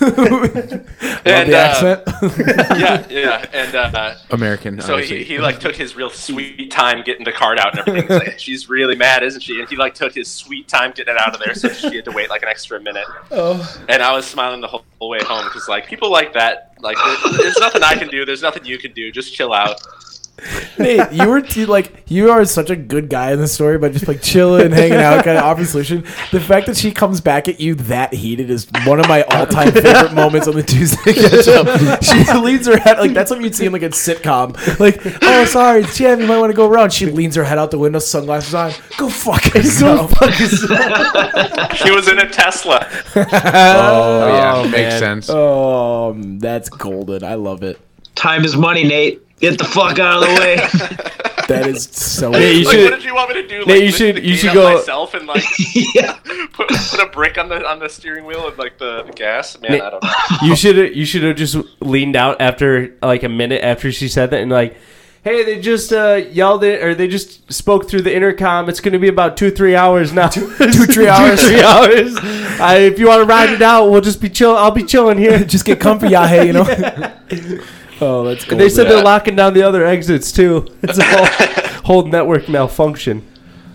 And the uh, accent. [laughs] yeah, yeah, and uh, American. so he, he like took his real sweet time getting the card out and everything. He's like, She's really mad, isn't she? And he like took his sweet time getting it out of there, so she had to wait like an extra minute. Oh. And I was smiling the whole, whole way home because like people like that, like there- there's nothing I can do. There's nothing you can do. Just chill out. [laughs] Nate, you were t- like you are such a good guy in the story, but just like chilling, [laughs] hanging out, kind of offering solution. The fact that she comes back at you that heated is one of my all-time favorite moments on the Tuesday [laughs] catch up. She leans her head like that's something you'd see in like a sitcom. Like, oh sorry, Jam, you might want to go around. She leans her head out the window, sunglasses on. Go fuck yourself. She was in a Tesla. oh yeah, Oh, makes man. sense. Oh, that's golden. I love it. Time is money, Nate. Get the fuck out of the way. [laughs] That is so. Nate, you like, should- what did you want me to do? Like, Nate, you should- you should go- myself and like [laughs] yeah. put, put a brick on the on the steering wheel and like the, the gas. Man, Nate- I don't know. You should you should have just leaned out after like a minute after she said that and like, hey, they just uh, yelled it or they just spoke through the intercom. It's going to be about two three hours now. two, three [laughs] hours. three hours. I, if you want to ride it out, we'll just be chill. I'll be chilling here. Just get comfy, yeah, hey, you know. Oh, that's golden. They said they're locking down the other exits too. [laughs] It's a whole, [laughs] whole network malfunction.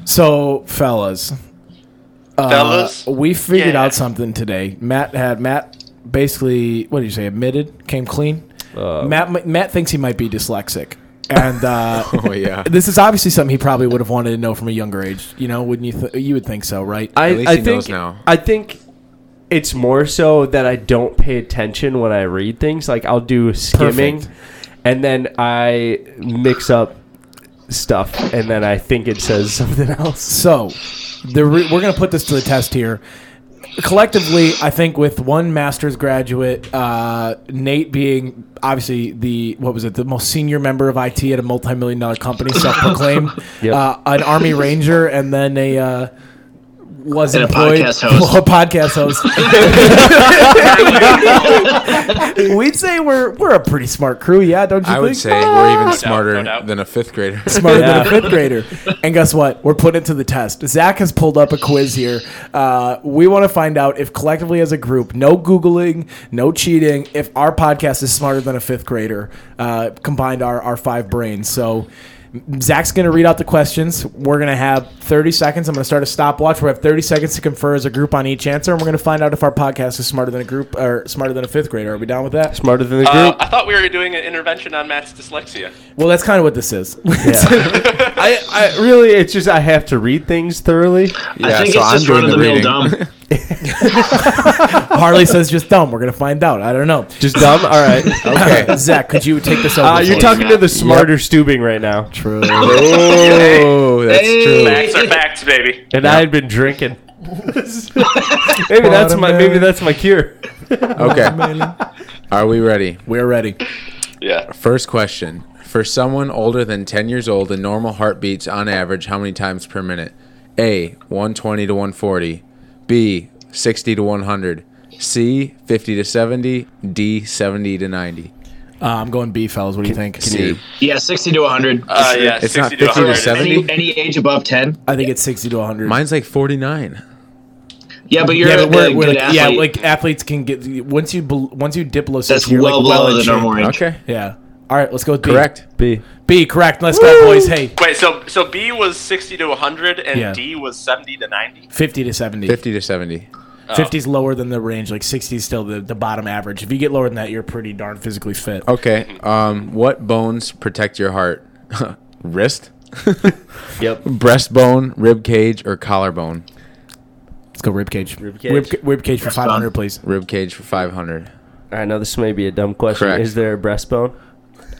So, fellas, uh, Fellas? we figured Yeah. out something today. Matt had Matt basically what did you say? Admitted, came clean. Uh, Matt Matt thinks he might be dyslexic, [laughs] and uh, Oh yeah. this is obviously something he probably would have wanted to know from a younger age. You know, wouldn't you? Th- you would think so, right? I, At least I he think knows now. I think it's more so that I don't pay attention when I read things. Like I'll do skimming, Perfect. and then I mix up stuff, and then I think it says [laughs] something else. So, the re- we're going to put this to the test here. Collectively, I think with one master's graduate, uh, Nate being obviously the what was it, the most senior member of IT at a multi-million dollar company, [laughs] self-proclaimed, Yep. uh, an army ranger, and then a uh, was And a employed podcast host. [laughs] well, a podcast host. [laughs] We'd say we're we're a pretty smart crew, yeah, don't you I think? would say we're even no smarter doubt. than a fifth grader. [laughs] smarter Yeah. than a fifth grader. And guess what? We're putting it to the test. Zach has pulled up a quiz here. Uh, we want to find out if collectively as a group, no Googling, no cheating, if our podcast is smarter than a fifth grader, uh, combined our, our five brains. So Zach's going to read out the questions. We're going to have 30 seconds. I'm going to start a stopwatch. We have 30 seconds to confer as a group on each answer, and we're going to find out if our podcast is smarter than a group or smarter than a fifth grader. Are we down with that? Smarter than the Uh, group. I thought we were doing an intervention on Matt's dyslexia. Well, that's kind of what this is. [laughs] [laughs] I, I really, it's just I have to read things thoroughly. I think so it's I'm just doing run of the the mill reading. dumb. [laughs] [laughs] Harley says just dumb. We're going to find out. I don't know. Just dumb. All right. [laughs] Okay. Zach, could you take this over? Uh, you're please? talking to the smarter Stubing right now, True. [laughs] Oh, that's Hey. true. Facts are facts, baby. and I had been drinking. maybe that's my maybe that's my cure. Okay. Are we ready? We're ready. Yeah. First question. For someone older than 10 years old, a normal heart beats on average how many times per minute? A. 120 to 140. B. 60 to 100. C. 50 to 70. D. 70 to 90. Uh, I'm going B, fellas. What do you think? C. Yeah, 60 to 100. Uh, yeah. It's not 50 to 100. 70? Any, any age above 10. I think it's 60 to 100. Mine's like 49. Yeah, but you're yeah, a but we're, good, we're good like, athlete. yeah, like athletes can get once you once you dip below 60, That's you're well like well below in the shape. normal range. Okay. Yeah. All right, let's go with B. Correct. B. B, correct. Let's go, boys. Hey, Wait, so so B was 60 to 100 and Yeah. D was 70 to 90? 50 to 70. 50 to 70. 50 is lower than the range. Like 60 is still the, the bottom average. If you get lower than that, you're pretty darn physically fit. Okay. Um, what bones protect your heart? [laughs] Wrist, [laughs] Yep. breastbone, rib cage, or collarbone? Let's go rib cage. Rib cage? Rib, rib cage for five hundred, please. Rib cage for 500. I know this may be a dumb question. Correct. Is there a breastbone?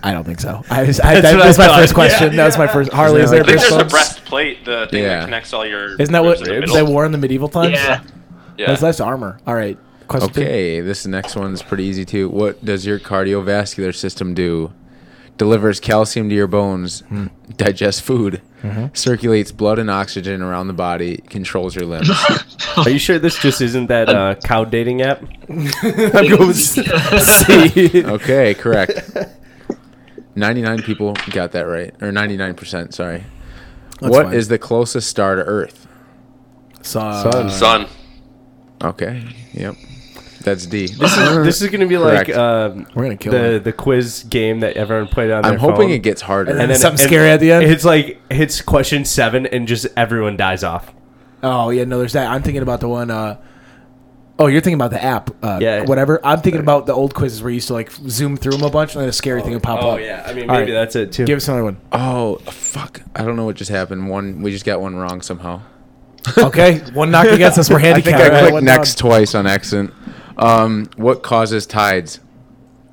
I don't think so. I, [laughs] was, I, That's that, what I was my thought. first question. Yeah, that was my first. Harley, is that there I think there's a breastplate, the thing Yeah. that connects all your. Isn't that what the they wore in the medieval times? Yeah. Yeah. That's, that's armor. All right. Question two. Okay, this next one's pretty easy too. What does your cardiovascular system do? Delivers calcium to your bones, Hmm. digests food, Mm-hmm. circulates blood and oxygen around the body, controls your limbs. [laughs] Are you sure this just isn't that uh, cow dating app? [laughs] I'm going with C. okay, correct. 99 people got that right. Or 99%, sorry. What is fine. the closest star to Earth? Sun. Sun. Sun. Okay, yep. That's D. This is, [laughs] this is gonna be like Correct. um, We're gonna kill the him. the quiz game that everyone played on. I'm their hoping phone. it gets harder. And then something scary at the end? It's like hits question seven and just everyone dies off. Oh yeah, no, there's that. I'm thinking about the one. Uh, oh, you're thinking about the app. Uh, Yeah. Whatever. I'm thinking about the old quizzes where you used to like zoom through them a bunch and then a scary thing would pop up. oh yeah, I mean All maybe right. that's it too. Give us another one. oh, fuck. I don't know what just happened. One, we just got one wrong somehow. [laughs] Okay, one knock against us. We're [laughs] I handicapped. think I clicked one next twice on accident. Um, what causes tides?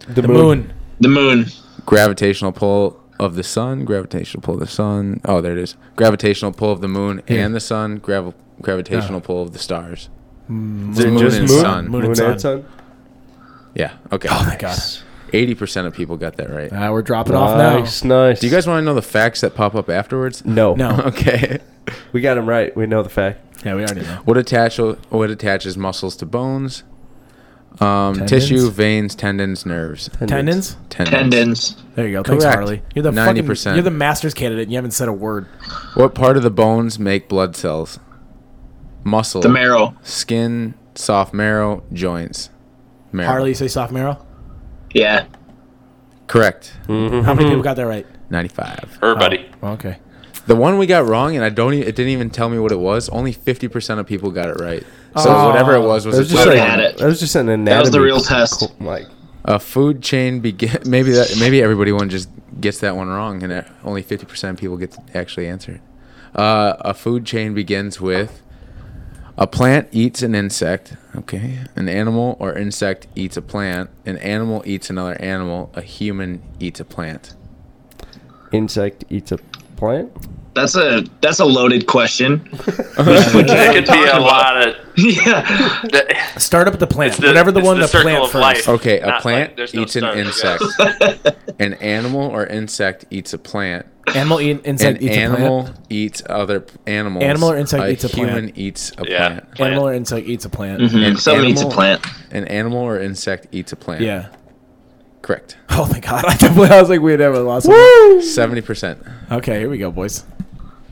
the, The moon. The moon. Gravitational pull of the sun, gravitational pull of the sun. Oh, there it is. Gravitational pull of the moon Here. and the sun, grav- gravitational pull of the stars. Is it moon just and moon? sun. Moon Moon and and sun. sun. Yeah, okay. Oh my god. 80% of people got that right. Uh, we're dropping off now. Nice, nice. Do you guys want to know the facts that pop up afterwards? No, No. [laughs] Okay. we got him right. We know the fact. Yeah, we already know. What attach what attaches muscles to bones? Um, Tendons? tissue, veins, tendons, nerves. Tendons. Tendons. Tendons. There you go. Thanks, Correct. Harley. You're the 90%. You're the master's candidate. and You haven't said a word. What part of the bones make blood cells? Muscle. The marrow. Skin, soft marrow, joints. Marrow. Harley, you say soft marrow. Yeah. Correct. How many people got that right? 95. Her buddy. Oh, okay. The one we got wrong, and I don't. E- it didn't even tell me what it was. Only 50% of people got it right. So Oh. whatever it was was, That was just Whoever like had it. that was just an anatomy. That was the real test. Like A food chain begin. Maybe that. Maybe everybody one just gets that one wrong, and only fifty percent of people get to actually answer it. Uh, a food chain begins with a plant eats an insect. Okay, an animal or insect eats a plant. An animal eats another animal. A human eats a plant. insect eats a plant. That's a that's a loaded question. [laughs] That could be a lot of. [laughs] yeah. that- Start up at the plant. The- Whatever the one the the, plant of first. life. Okay, a Not plant like no eats an insect. [laughs] an animal or insect eats a plant. Animal eat, insect An eats animal a plant. eats other p- animals. Animal or insect a eats a plant. human eats a Yeah. plant. Plant. Animal or insect eats a plant. Mhm. An Something eats a animal- plant. An animal or insect eats a plant. Yeah. Correct. [laughs] Oh my god! [laughs] I definitely I was like we'd ever lost. Woo! Seventy percent. Okay, here we go, boys.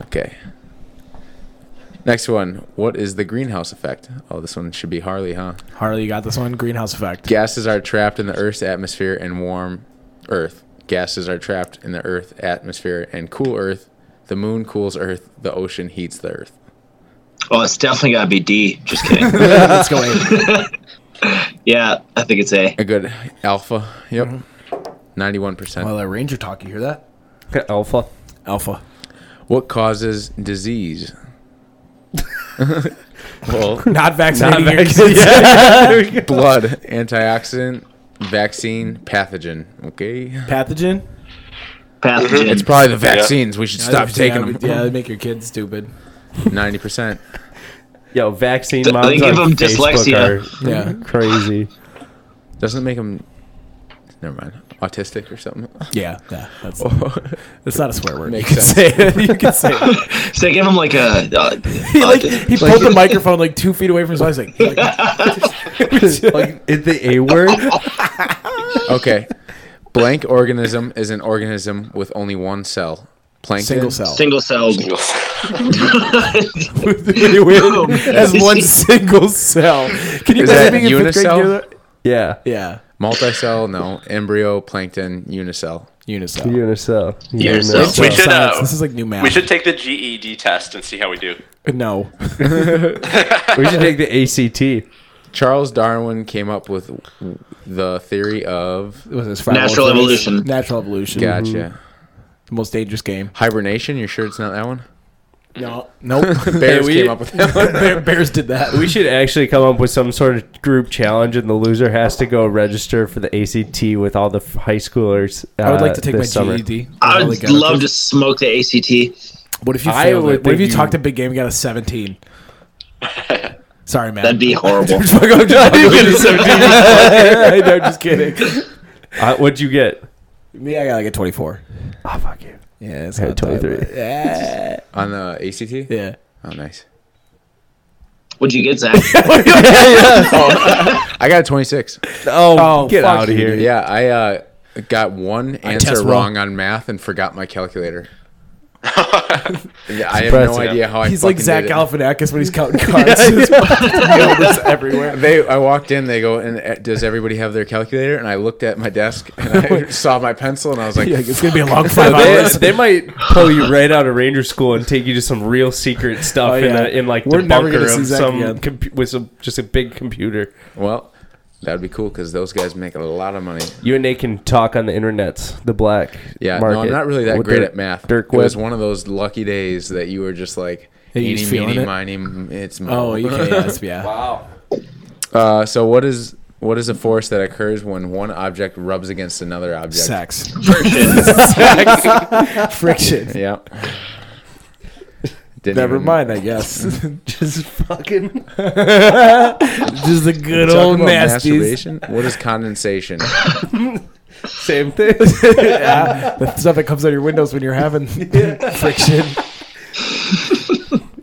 Okay. Next one. What is the greenhouse effect? Oh, this one should be Harley, huh? Harley, you got this one. Greenhouse effect. Gases are trapped in the Earth's atmosphere and warm Earth. Gases are trapped in the Earth atmosphere and cool Earth. The moon cools Earth. The ocean heats the Earth. Oh, it's definitely gotta be D. Just kidding. [laughs] Let's go. A. [laughs] yeah, I think it's A. A good alpha. Yep. Mm-hmm. 91%. Well, that ranger talk. You hear that? Alpha. Alpha. What causes disease? [laughs] well, Not vaccinating Not your vaccinated. kids. blood, antioxidant, vaccine, pathogen. Okay. Pathogen. Pathogen. It's probably the vaccines. We should stop yeah, [laughs] taking yeah, them. Yeah, they make your kids stupid. 90%. Yo, vaccine Th- moms they give on them Facebook dyslexia. are Yeah. crazy. Doesn't it make them. Never mind. Autistic or something. Yeah, yeah. That's [laughs] that's not a swear word. Makes you can sense. say it. [laughs] You can say it. [laughs] so they give him like a. Uh, He like he pulled the microphone like two feet away from his eyes. Like, he, like like is the A word? Okay. Blank organism is an organism with only one cell. Plankton. single cell. single cell. you win as one single cell. Can you Is imagine that being in fifth grade? unicell? Yeah. Yeah, Multicell, no. Embryo, plankton, unicell. unicell. Unicell. Unicell. We should, uh, this is like new math. We should take the GED test and see how we do. no. [laughs] [laughs] We should take the ACT. Charles Darwin came up with the theory of. Was this Natural evolution. Natural evolution. Gotcha. The most dangerous game. Hibernation, you're sure it's not that one? No, nope. [laughs] Bears we- came up with that one. [laughs] Bear, Bears did that. We should actually come up with some sort of group challenge, and the loser has to go register for the ACT with all the f- high schoolers. I would like uh, to take my this summer. GED. I would the love to smoke the ACT. What if you I failed would it? What if think you you- talked a big game and got a 17? [laughs] Sorry, man. That'd be horrible. I'm just, I'm just, I know, just kidding. Uh, what'd you get? Me, I got like a 24. Oh fuck you! Yeah, it's I had 23. Yeah. on the ACT. Yeah. Oh, nice. What'd you get, Zach? [laughs] I got a 26. Oh, Oh, get out of here! dude. Yeah, I uh, got one answer test well. wrong on math and forgot my calculator. [laughs] yeah, I have no idea how I. He's like Zach did it. Galifianakis when he's [laughs] counting cards. [laughs] His numbers everywhere. [laughs] They, I walked in. They go, and uh, does everybody have their calculator? And I looked at my desk and I saw my pencil, and I was like, Yeah, it's gonna be a long five They, hours. they might pull you right out of ranger school and take you to some real secret stuff Oh, in, a, in like We're the never bunker gonna see of Zach some again. with some just a big computer. well, that'd be cool because those guys make a lot of money. You and Nate can talk on the internets, the black Yeah, market. no, I'm not really that with great Dirk- at math. Dirk it was one of those lucky days that you were just like, Yeah, you eeny, feeling meeny, it? miny, m- it's Oh, you can yes, yeah. Wow. Uh, so what is what is a force that occurs when one object rubs against another object? Sex. Friction. [laughs] [laughs] Friction. Yeah. Didn't Never even- mind, I [laughs] guess. [laughs] Just fucking. [laughs] Just the good old about nasties. masturbation. What is condensation? Same thing. yeah, the stuff that comes out of your windows when you're having friction.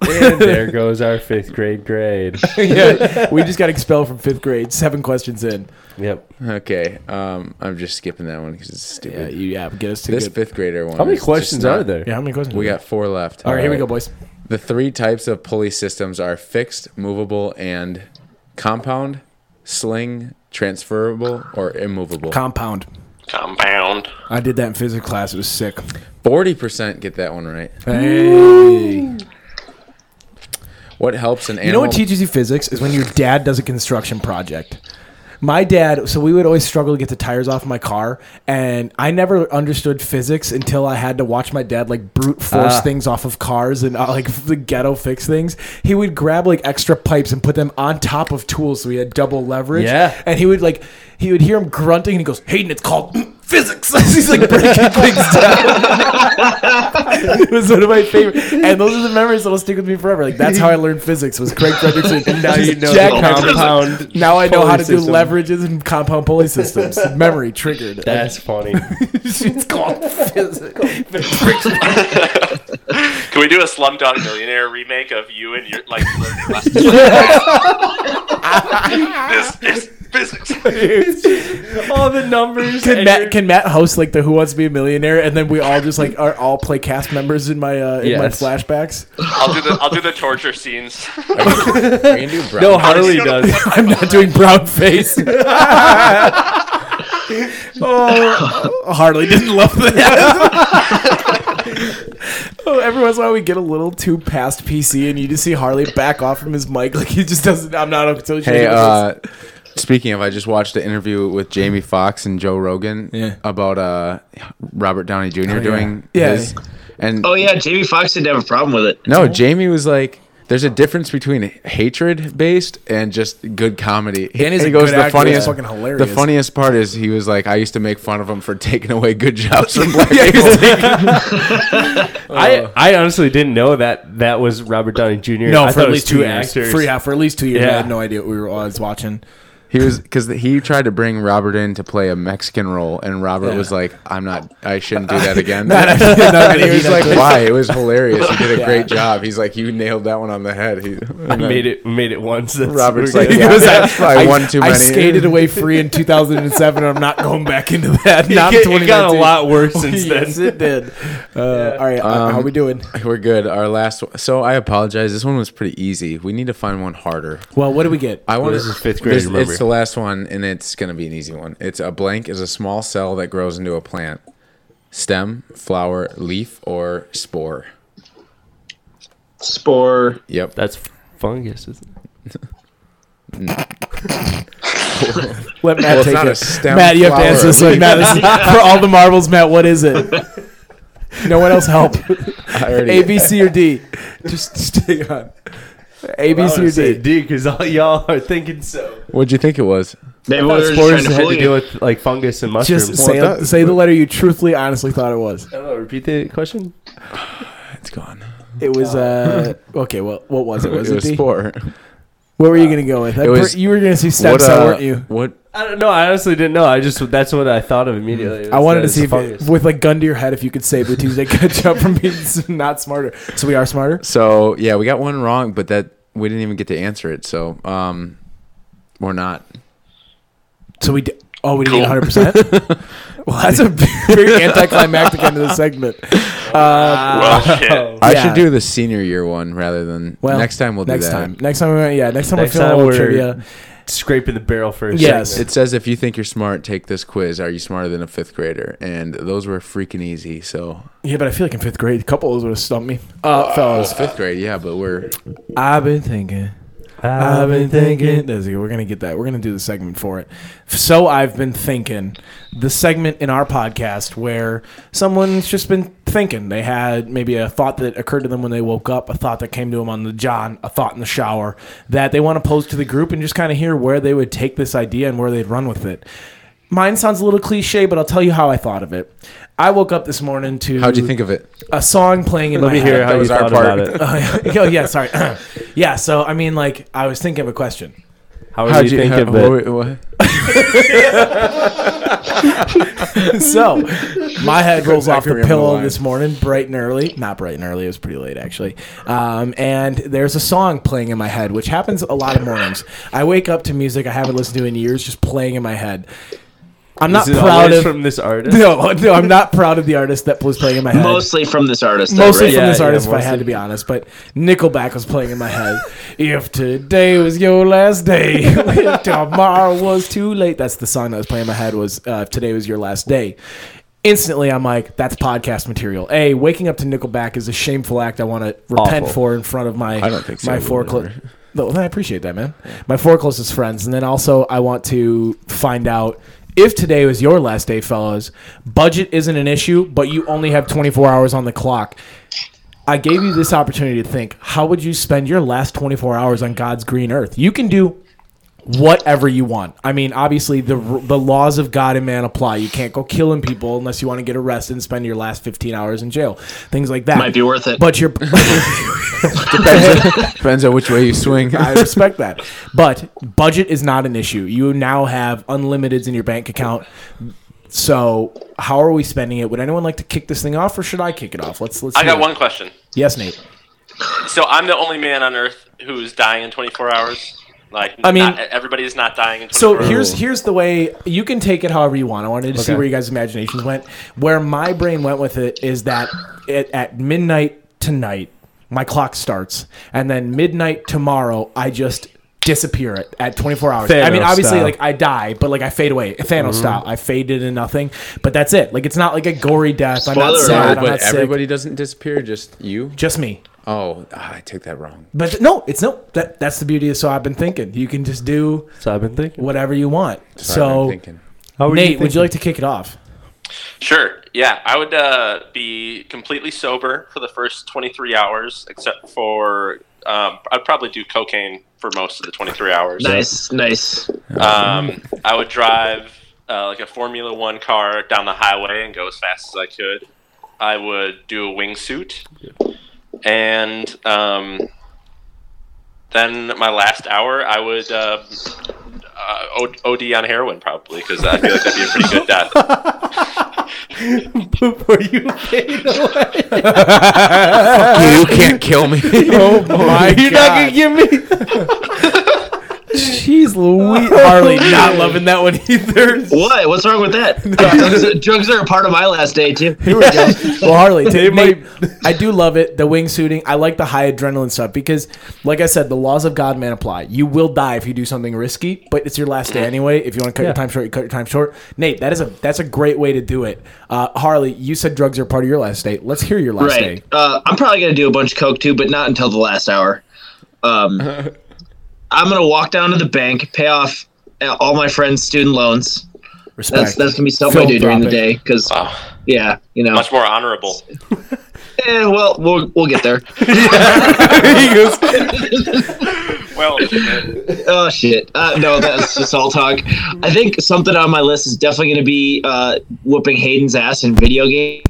and there goes our fifth grade grade. yeah, we just got expelled from fifth grade. Seven questions in. Yep. Okay, um, I'm just skipping that one because it's Yeah, stupid. you yeah, get us to this good. fifth grader one. How many is just questions not- are there? Yeah, how many questions? We are got four left. All right, here we go, boys. The three types of pulley systems are fixed, movable, and compound, sling, transferable, or immovable. Compound. Compound. I did that in physics class. It was sick. Forty percent get that one right. Hey. What helps an animal? You know what teaches you physics is when your dad does a construction project. My dad, so we would always struggle to get the tires off my car, and I never understood physics until I had to watch my dad like brute force Ah. things off of cars and uh, like [laughs] the ghetto fix things. He would grab like extra pipes and put them on top of tools, so he had double leverage. Yeah. and he would like he would hear him grunting, and he goes, "Hayden, it's called." Physics. [laughs] He's like breaking [laughs] things down. [laughs] it was one of my favorite, and those are the memories that'll stick with me forever. Like that's how I learned physics was Craig Frederickson. Now you know jack- compound. now I know how to pulley do leverages and compound pulley systems. Memory triggered. That's funny. it's called physics. Can we do a Slumdog Millionaire remake of you and your like? this is physics. [laughs] All the numbers. Can Matt can Matt host like the Who Wants to Be a Millionaire, and then we all just like are all play cast members in my uh, in my flashbacks? I'll do the I'll do the torture scenes. Are you gonna do brown? no, Harley [laughs] does. I'm not doing brown face. [laughs] oh, Harley didn't love that. oh, every once in a while we get a little too past PC, and you just see Harley back off from his mic, like he just doesn't. I'm not associated. Hey, with uh, speaking of, I just watched an interview with Jamie Foxx and Joe Rogan Yeah. about uh, Robert Downey Jr. yeah. doing Yeah. his. And Oh yeah, Jamie Foxx didn't have a problem with it. no, Jamie was like, "There's a difference between hatred based and just good comedy." And he's he a goes, good "The actor. funniest, fucking hilarious." the funniest part is he was like, I used to make fun of him for [laughs] taking away good jobs from black [laughs] people." [laughs] I I honestly didn't know that that was Robert Downey Jr. no, I for at least two years. actors. For, yeah, for at least two years. I had no idea what we were. I was watching. He was because he tried to bring Robert in to play a Mexican role, and Robert Yeah. was like, "I'm not. I shouldn't do that again." [laughs] No, he was like, no. "Why? It was hilarious. You did a [laughs] Yeah. great job." He's like, "You nailed that one on the head." He, I made it made it once. That's Robert's we're like, good. yeah, goes, [laughs] that's probably I, one too many. I skated away free in 2007. and I'm not going back into that. Not get- in it got a lot worse since yes, then. it did. Uh, All right, uh, how Um, we doing? We're good. Our last. One, so I apologize. This one was pretty easy. We need to find one harder. Well, what do we get? I want this is fifth grade, This, remember. it's the last one, and it's gonna be an easy one. It's a blank is a small cell that grows into a plant. Stem, flower, leaf, or spore. Spore. Yep. That's fungus, isn't it? [laughs] Let Matt Well, take it. stem Matt, you have to answer this one. Matt, this is, [laughs] for all the marbles, Matt, what is it? No one else help. [laughs] A, B, C, or D. Just stay on. A, B, C, or D. D because all y'all are thinking so. What'd you think it was? Maybe I we were just spores trying to had fool to do you. with like fungus and mushrooms. Just say, that- say the letter you truthfully, honestly thought it was. I don't know, repeat the question. It's gone. It was, uh, [laughs] okay, well, what was it? Was it it, was D? spore. What were you going to go with? It was- you were going to see stem What, cell, uh, weren't you? What? I don't know. I honestly didn't know. I just that's what I thought of immediately. I wanted to see if, fungus. with like gun to your head, if you could save the Tuesday catch up from being not smarter. So we are smarter. So yeah, we got one wrong, but that we didn't even get to answer it. So um, we're not. So we did. Oh, we didn't get 100. percent [laughs] Well, that's a very anticlimactic end of the segment. [laughs] Uh, Well, shit. [laughs] I Yeah. should do the senior year one rather than well, next time. We'll next do that. time. Next time, we yeah. Next time Next we're feeling time a little we're trivia. Scraping the barrel for a Yes. segment. It says if you think you're smart, take this quiz. Are you smarter than a fifth grader? And those were freaking easy. So Yeah, but I feel like in fifth grade, a couple of those would have stumped me. Uh, fellas, fifth grade, yeah, but we're I've been thinking. I've been thinking. That's it. We're gonna get that. We're gonna do the segment for it. So I've been thinking. The segment in our podcast where someone's just been thinking. They had maybe a thought that occurred to them when they woke up, a thought that came to them on the john, a thought in the shower that they want to pose to the group and just kind of hear where they would take this idea and where they'd run with it. Mine sounds a little cliche, but I'll tell you how I thought of it. I woke up this morning to how'd you think of it? a song playing in Let my me head. hear how That you was our thought part. about it. [laughs] oh yeah, sorry. [clears throat] yeah, so I mean, like, I was thinking of a question. How would you you think how- of it? what- what? [laughs] so my head rolls off the remember pillow why. this morning, bright and early. Not bright and early; it was pretty late actually. Um, and there's a song playing in my head, which happens a lot of mornings. I wake up to music I haven't listened to in years, just playing in my head. I'm not Is it proud always of. from this artist. no, no, I'm not proud of the artist that was playing in my head. Mostly from this artist. Though, Mostly right? from Yeah, this yeah, artist, if I had to be honest. But Nickelback was playing in my head. [laughs] if today was your last day, [laughs] if tomorrow was too late. That's the song that was playing in my head. Was uh, if today was your last day. Instantly, I'm like, that's podcast material. A, waking up to Nickelback is a shameful act. I want to repent Awful. for in front of my I don't think so, my but four clo- whatever. no, I appreciate that, man. My four closest friends, and then also I want to find out if today was your last day, fellas. Budget isn't an issue, but you only have 24 hours on the clock. I gave you this opportunity to think. How would you spend your last 24 hours on God's green earth? You can do whatever you want. I mean, obviously the the laws of God and man apply. You can't go killing people unless you want to get arrested and spend your last 15 hours in jail. Things like that Might be worth it. But you're [laughs] Depends on which way you swing. [laughs] I respect that. But budget is not an issue. You now have unlimiteds in your bank account. So how are we spending it? Would anyone like to kick this thing off, or should I kick it off? Let's let's. I got it. one question. Yes, Nate. So I'm the only man on Earth who's dying in 24 hours. Like, I mean- not, everybody is not dying in 24 So here's here's the way you can take it however you want. I wanted to see where you guys' imaginations went. Where my brain went with it is that it, at midnight tonight, my clock starts, and then midnight tomorrow, I just disappear at, at 24 hours. I mean, obviously, style. like I die, but like I fade away, Thanos Mm-hmm. style. I faded into nothing, but that's it. Like it's not like a gory death. I'm not sad. alert, I'm but not sick. everybody doesn't disappear, just you. Just me. Oh, ah, I take that wrong. But th- no, it's no. That that's the beauty of so I've been thinking. You can just do So I've been thinking. whatever you want. Sorry, so I'm thinking. How were Nate, would you thinking? like to kick it off? Sure. Yeah, I would uh, be completely sober for the first 23 hours, except for um, I'd probably do cocaine for most of the 23 hours. Nice, nice. Um, I would drive uh, like a Formula One car down the highway and go as fast as I could. I would do a wingsuit, and um, then my last hour, I would uh, uh, OD on heroin probably because I feel like that'd be a pretty good death. [laughs] Before you fade away. [laughs] you can't kill me. [laughs] Oh my god! You're not gonna give me. Jeez Louise. Harley not loving that one either. What? What's wrong with that? [laughs] drugs, drugs are a part of my last day too. Here we go. [laughs] Well, Harley, They take Nate, I do love it. The wingsuiting. I like the high adrenaline stuff because, like I said, the laws of God man apply. You will die if you do something risky, but it's your last day anyway. If you want to cut your time short, you cut your time short. Nate, that is a that's a great way to do it. Uh, Harley, you said drugs are part of your last day. Let's hear your last Right. day. Uh, I'm probably gonna do a bunch of coke too, but not until the last hour. Um, [laughs] I'm gonna walk down to the bank, pay off uh, all my friends' student loans. Respect. That's that's gonna be something I do during the day because Wow. yeah, you know. Much more honorable. [laughs] Eh, well, we'll we'll get there. [laughs] [laughs] Well, oh shit! Uh, no, that's just all talk. I think something on my list is definitely going to be uh, whooping Hayden's ass in video game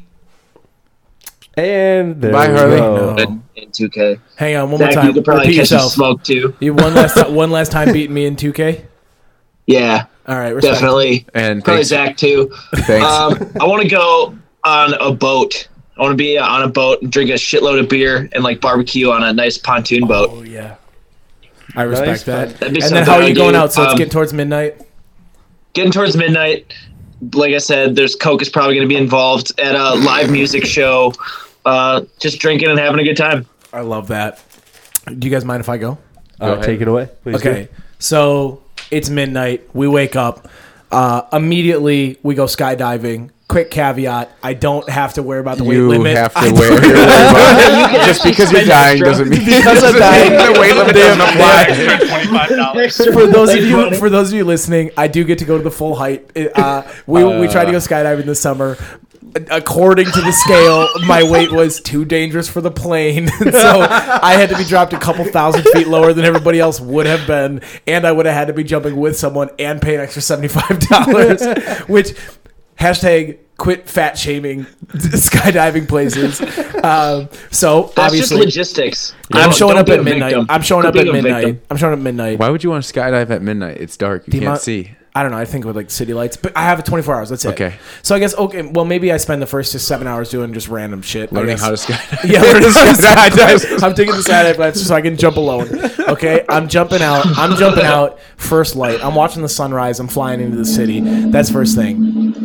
And there Bye, Harley. go. in, in 2K. Hang on, one Zach, more you time. could probably Repeat catch some yourself. smoke too. You one last [laughs] time, one last time beating me in 2K. Yeah, All right, respect. definitely. And Probably thanks, Zach too. thanks. Um, I want to go on a boat. I want to be on a boat and drink a shitload of beer and like barbecue on a nice pontoon boat. Oh yeah, I respect Nice, that. And then how are I you do. going out? So it's Um, getting towards midnight. Getting towards midnight. Like I said, there's Coke is probably going to be involved at a live music show. Uh, just drinking and having a good time. I love that. Do you guys mind if I go? Uh, ahead. take it away. Please Okay, so it's midnight. We wake up. Uh, immediately, we go skydiving. Quick caveat: I don't have to worry about the weight you limit. have to I wear your [laughs] [laughs] weight limit. Just because you're dying extra. doesn't mean Because I'm dying. the weight limit doesn't apply. extra twenty-five dollars. [laughs] for those of you for those of you listening, I do get to go to the full height. Uh, we we tried to go skydiving this summer. According to the scale, my weight was too dangerous for the plane, so I had to be dropped a couple thousand feet lower than everybody else would have been, and I would have had to be jumping with someone and pay an extra seventy five dollars. which hashtag quit fat shaming [laughs] skydiving places. Um, so That's obviously, just logistics. I'm Don't- showing don't up at midnight. victim. I'm showing Quit up at midnight. victim. I'm showing up at midnight. Why would you want to skydive at midnight? It's dark. You The can't amount- see. I don't know. I think with like city lights, but I have it 24 hours. That's it. Okay. So I guess okay. Well, maybe I spend the first just seven hours doing just random shit. Learning how to skydive. [laughs] Yeah, learning how to [laughs] skydive. I'm taking the skydive class so I can jump alone. Okay, I'm jumping out. I'm jumping out. First light. I'm watching the sunrise. I'm flying into the city. That's first thing.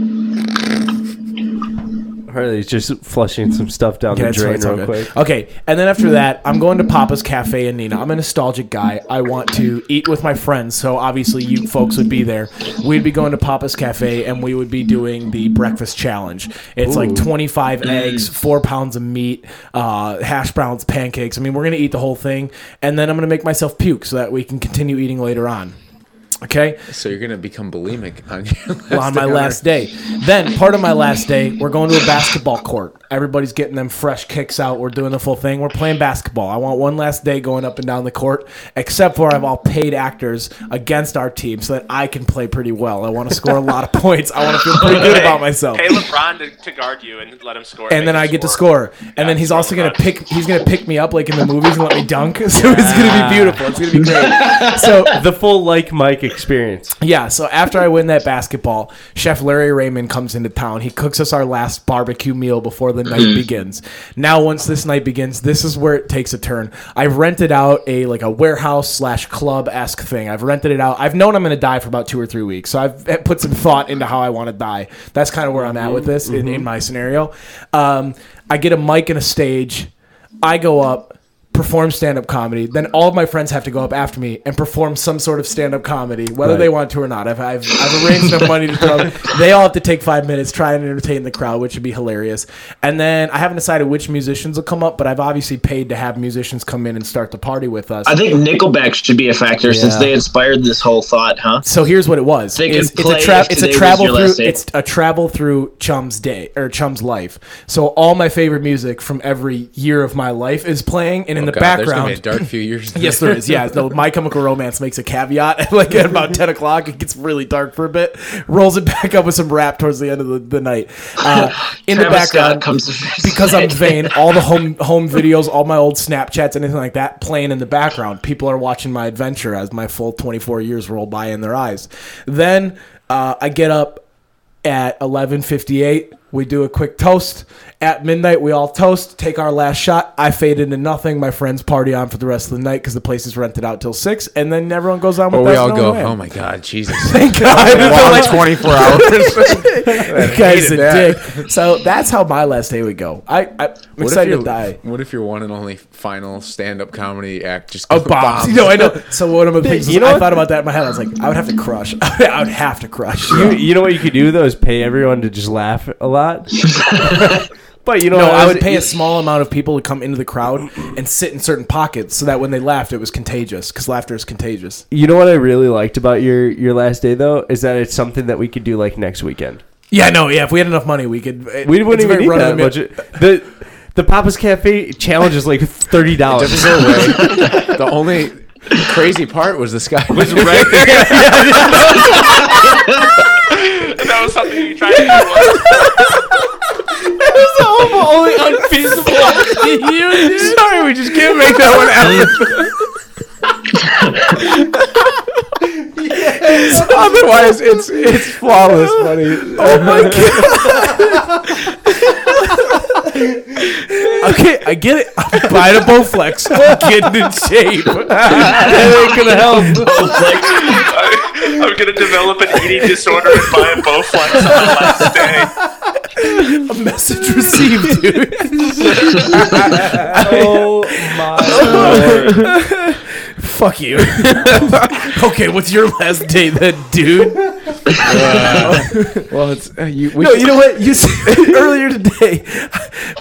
Harley's just flushing some stuff down Okay, the drain fine, it's all real quick. Okay, and then after that, I'm going to Papa's Cafe in Neenah. I'm a nostalgic guy. I want to eat with my friends, so obviously you folks would be there. We'd be going to Papa's Cafe, and we would be doing the breakfast challenge. It's like 25 eggs, four pounds of meat, uh, hash browns, pancakes. I mean, we're gonna eat the whole thing, and then I'm gonna make myself puke so that we can continue eating later on. Okay. So you're gonna become bulimic on your last Well, on [laughs] my last day. Then part of my last day, we're going to a basketball court. Everybody's getting them fresh kicks out. We're doing the full thing. We're playing basketball. I want one last day going up and down the court, except for I've all paid actors against our team so that I can play pretty well. I want to score a lot of [laughs] points. I want to feel pretty good about myself. Pay LeBron to, to guard you and let him score. And make then him I get to score, and then he's score also gonna pick. He's gonna pick me up like in the movies and let me dunk. [laughs] So it's gonna be ah. beautiful. It's gonna be great. So [laughs] The full like Mike experience. yeah, so after I win that basketball, Chef Larry Raymond comes into town. He cooks us our last barbecue meal before the night hmm. begins. Now, once this night begins, this is where it takes a turn. I've rented out a like a warehouse slash club esque thing. I've rented it out. I've known I'm going to die for about two or three weeks, so I've [laughs] put some thought into how I want to die. That's kind of where I'm at with mm-hmm. this in, in mm-hmm. my scenario. Um, I get a mic and a stage. I go up perform stand-up comedy then all of my friends have to go up after me and perform some sort of stand-up comedy whether Right. they want to or not I've, I've, I've arranged enough money to throw [laughs] they all have to take five minutes try and entertain the crowd which would be hilarious and then i haven't decided which musicians will come up but i've obviously paid to have musicians come in and start the party with us I think Nickelback should be a factor since they inspired this whole thought, huh? so here's what it was. They It's, could it's a tra- it's a travel through it's a travel through Chum's day or Chum's life. So all my favorite music from every year of my life is playing, and in Oh, the God, There's gonna be a background. dark few years. [laughs] Yes, there is. Yeah, no, My Chemical Romance makes a caveat. [laughs] like at about ten o'clock, it gets really dark for a bit. Rolls it back up with some rap towards the end of the, the night. Uh, [sighs] in the Travis Scott background, comes because I'm [laughs] vain, all the home home videos, all my old Snapchats, anything like that, playing in the background. People are watching my adventure as my full 24 years roll by in their eyes. Then uh, I get up at 11:58. We do a quick toast. At midnight, we all toast, take our last shot. I fade into nothing. My friends party on for the rest of the night because the place is rented out till six, and then everyone goes on with Or we all going go. away. Oh my God, Jesus! [laughs] Thank God. Long [laughs] 24 [laughs] hours. That guy's a that. dick. So that's how my last day would go. I, I, I'm What if, excited your, to die. what if your one and only final stand-up comedy act just goes bombs. bombs? You know, I know. So one of the things You is know I what? thought about that in my head. I was like, I would have to crush. I would have to crush. You, you know what you could do though is pay everyone to just laugh a lot. But you know, No, I was- would pay a small amount of people to come into the crowd and sit in certain pockets so that when they laughed, it was contagious because laughter is contagious. You know what I really liked about your your last day though is that it's something that we could do like next weekend. Yeah, no, yeah. If we had enough money, we could. it- We wouldn't even very need that run-of-the-mill- The the Papa's Cafe challenge is like thirty dollars. [laughs] the only crazy part was the sky [laughs] was right there. [laughs] that was something you tried to do. That's the only [laughs] unfeasible you Sorry, we just can't make that one happen. [laughs] Otherwise, it's it's flawless, buddy. Oh my [laughs] god. Okay, I get it. I'm buying a Bowflex. I'm getting in shape. [laughs] that ain't gonna help. I'm gonna develop an eating disorder and buy a Bowflex on the last day. A message received, dude. [laughs] oh my [laughs] Fuck you. [laughs] okay, what's your last day then, dude? well, it's uh, you. We no, you [laughs] know what? You said [laughs] earlier today,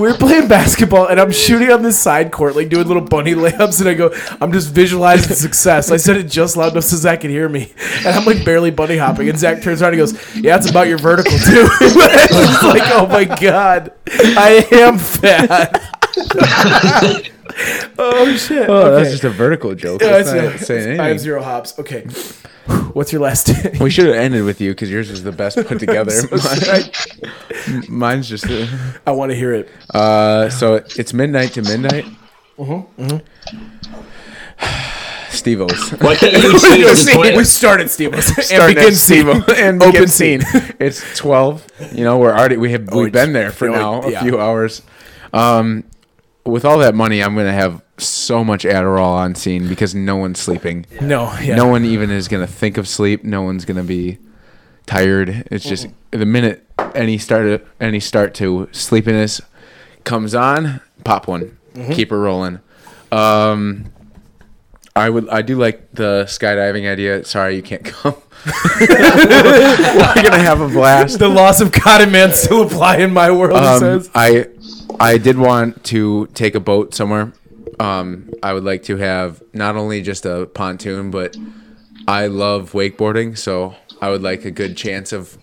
we were playing basketball, and I'm shooting on this side court, like doing little bunny layups, and I go, I'm just visualizing success. I said it just loud enough so Zach could hear me, and I'm like barely bunny hopping, and Zach turns around and goes, Yeah, it's about your vertical too. it's like, oh my god, I am fat. [laughs] oh shit! Oh, that's just a vertical joke. Yeah, That's not it's- saying I have zero hops. Okay, what's your last day? [laughs] We should have ended with you because yours was the best put [laughs] together. so. Mine- Mine's just. Uh, I want to hear it. uh, so it's midnight to midnight. Mm-hmm. [sighs] Steve O's. Why can't you choose the we started Steve and begin at and Open begin scene. scene. It's twelve. You know, we're already we have Oh, we've been there for now a yeah. few hours. Um, with all that money, I'm gonna have so much Adderall on scene because no one's sleeping. No, yeah. No one even is gonna think of sleep. No one's gonna be tired. It's just the minute any start any start to sleepiness comes on, pop one, keep her rolling. Um, I would I do like the skydiving idea. Sorry, you can't come. [laughs] We're gonna have a blast. The laws of God and man still apply in my world. Um, says. I I did want to take a boat somewhere. Um, I would like to have not only just a pontoon, but I love wakeboarding, so I would like a good chance of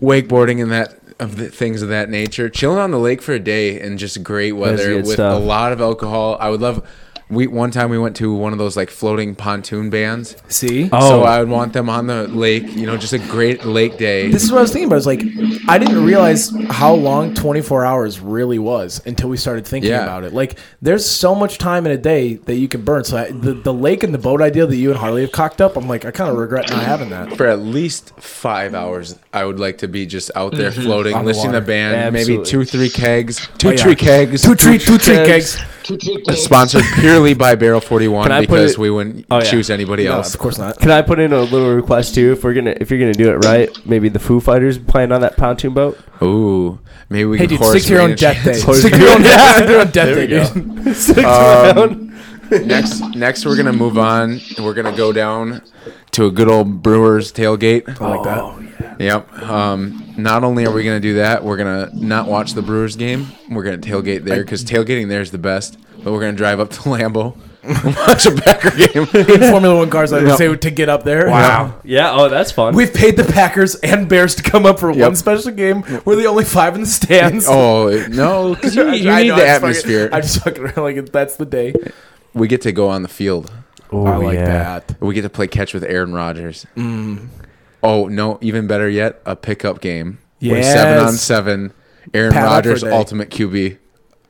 wakeboarding and that of the things of that nature. Chilling on the lake for a day in just great weather with stuff. a lot of alcohol. I would love. We one time we went to one of those like floating pontoon bands. See, Oh. So I would want them on the lake. You know, just a great lake day. this is what I was thinking about. Is like I didn't realize how long 24 hours really was until we started thinking Yeah. about it. Like there's so much time in a day that you can burn. So I, the the lake and the boat idea that you and Harley have cocked up, I'm like I kind of regret not having that. for at least five hours, I would like to be just out there mm-hmm. floating, On the listening to water. band, maybe two, three kegs, two, Oh, yeah. three kegs, Two tree, two tree kegs. kegs. Sponsored purely [laughs] by Barrel Forty One Can I put because it- we wouldn't Oh, yeah. choose anybody No, else. of course not. Can I put in a little request too? If we're gonna, if you're gonna do it right, maybe the Foo Fighters playing on that pontoon boat. Ooh, maybe we Hey, can dude, horse stick to your own range. death day. [laughs] Horse Stick to your own, range. [laughs] stick to your own death There day, we go. dude. [laughs] Six Um, around. next, next we're gonna move on. We're gonna go down to a good old Brewers tailgate. I like that. Yep. Um, not only are we gonna do that, we're gonna not watch the Brewers game. We're gonna tailgate there because tailgating there is the best. But we're gonna drive up to Lambeau, and [laughs] watch a Packer game. In Formula One cars, I would Yep. say to get up there. Wow. Yeah. Oh, that's fun. We've paid the Packers and Bears to come up for Yep. one special game. We're the only five in the stands. Oh no, because you, you [laughs] I need know, the I just fucking- atmosphere. I just fucking around [laughs] like that's the day. we get to go on the field. oh, I like yeah. that. We get to play catch with Aaron Rodgers. Mm. Oh no, even better yet, a pickup game. Where seven on Yes. seven. Aaron Pad Rodgers, a ultimate QB.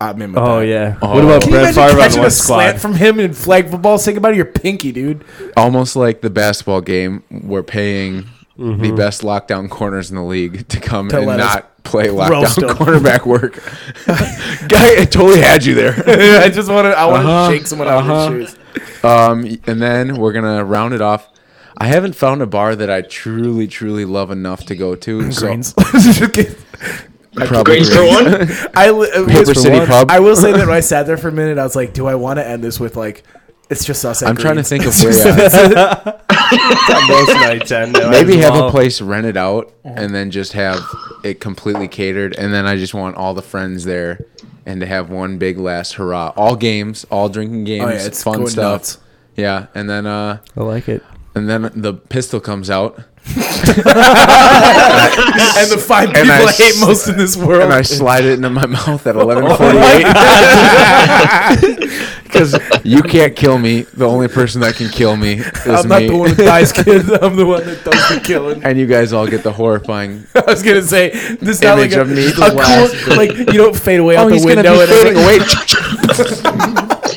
I'm in with Oh that. yeah. Oh. What about Can you Brett imagine Favre on catching one a slant from him in flag football? Say goodbye to your pinky, dude. Almost like the basketball game, we're paying Mm-hmm. the best lockdown corners in the league to come To and not play lockdown [laughs] cornerback work. [laughs] Guy, I totally had you there. [laughs] I just wanted. I want to Uh-huh, shake someone out uh-huh. of their shoes. Um, and then we're gonna round it off. I haven't found a bar that I truly, truly love enough to go to. [clears throat] So Grains. probably for one. [laughs] I li- uh, Paper was- City Pub. I will say that when I sat there for a minute, I was like, "Do I want to end this with like?" It's just us. At I'm trying to Greens. think of It's [laughs] where. [laughs] just- yeah. Most nights end. though, Maybe as have well. a place rented out and then just have it completely catered, and then I just want all the friends there, and to have one big last hurrah. All games, all drinking games, Oh, yeah, it's fun going stuff. nuts. Yeah, and then uh, I like it. and then the pistol comes out, [laughs] and the five people I I, hate s- most in this world. and I slide it into my mouth at [laughs] Oh 11:48. Because [laughs] you can't kill me. The only person that can kill me is me. I'm not me. the one that dies, kid. I'm the one that does the killing. and you guys all get the horrifying. I was gonna say this is not Image like a, of me. a cool, like you don't fade away oh, out Oh, the he's gonna window be and fading everything. away.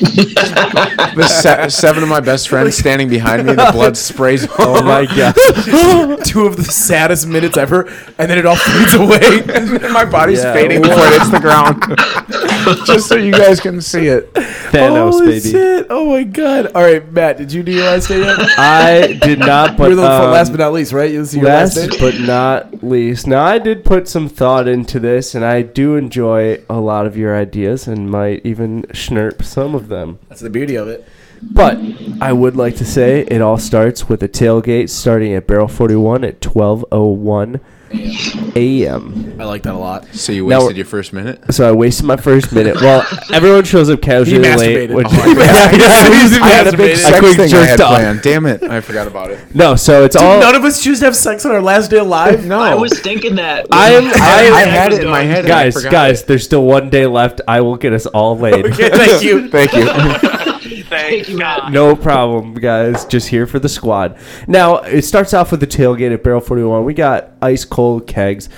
[laughs] the se- seven of my best friends standing behind me. The blood sprays. [laughs] Oh my god. [laughs] Two of the saddest minutes ever, and then it all fades away. and my body's Yeah. fading before it hits the ground. [laughs] Just so you guys can see it. Thanos, Holy baby. shit! Oh my god! All right, Matt, did you do your last day yet? [laughs] I did not, but You're the um, last but not least, right? This is your last, last but not least. Now, I did put some thought into this, and I do enjoy a lot of your ideas, and might even schnurp some of them. That's the beauty of it. But I would like to say it all starts with a tailgate starting at Barrel 41 at 12:01 a.m. I like that a lot. So you Now- wasted your first minute. So I wasted my first minute. Well, [laughs] everyone shows up casually late. masturbated. Which, Oh, I [laughs] [laughs] had a big I sex quick thing I jerked had off. planned. Damn it! I forgot about it. No, so it's Did all. none of us choose to have sex on our last day alive? No, I was thinking that. I am. I, I, I had it in my head. and I guys, forgot guys, it. there's still one day left. I will get us all laid. Okay, thank you. Thank you. Thank God. No problem, guys. Just here for the squad. Now, it starts off with the tailgate at Barrel 41. We got ice cold kegs,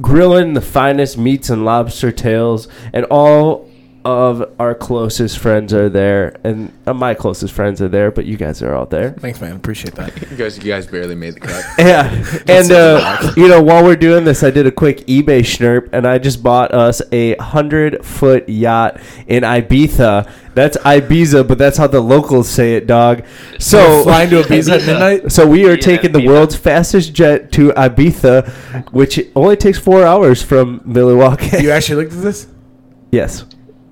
grilling the finest meats and lobster tails, and all of our closest friends are there. And uh, my closest friends are there, but you guys are all there. Thanks, man. Appreciate that. you guys, you guys barely made the cut. [laughs] Yeah. and, uh, you know, while we're doing this, I did a quick eBay schnurp, and I just bought us a 100 foot yacht in Ibiza. That's Ibiza, but that's how the locals say it, dog. So flying to Ibiza at [laughs] midnight. So we are Yeah, taking the Ibiza. world's fastest jet to Ibiza, which only takes four hours from Milwaukee. You actually looked at this? yes,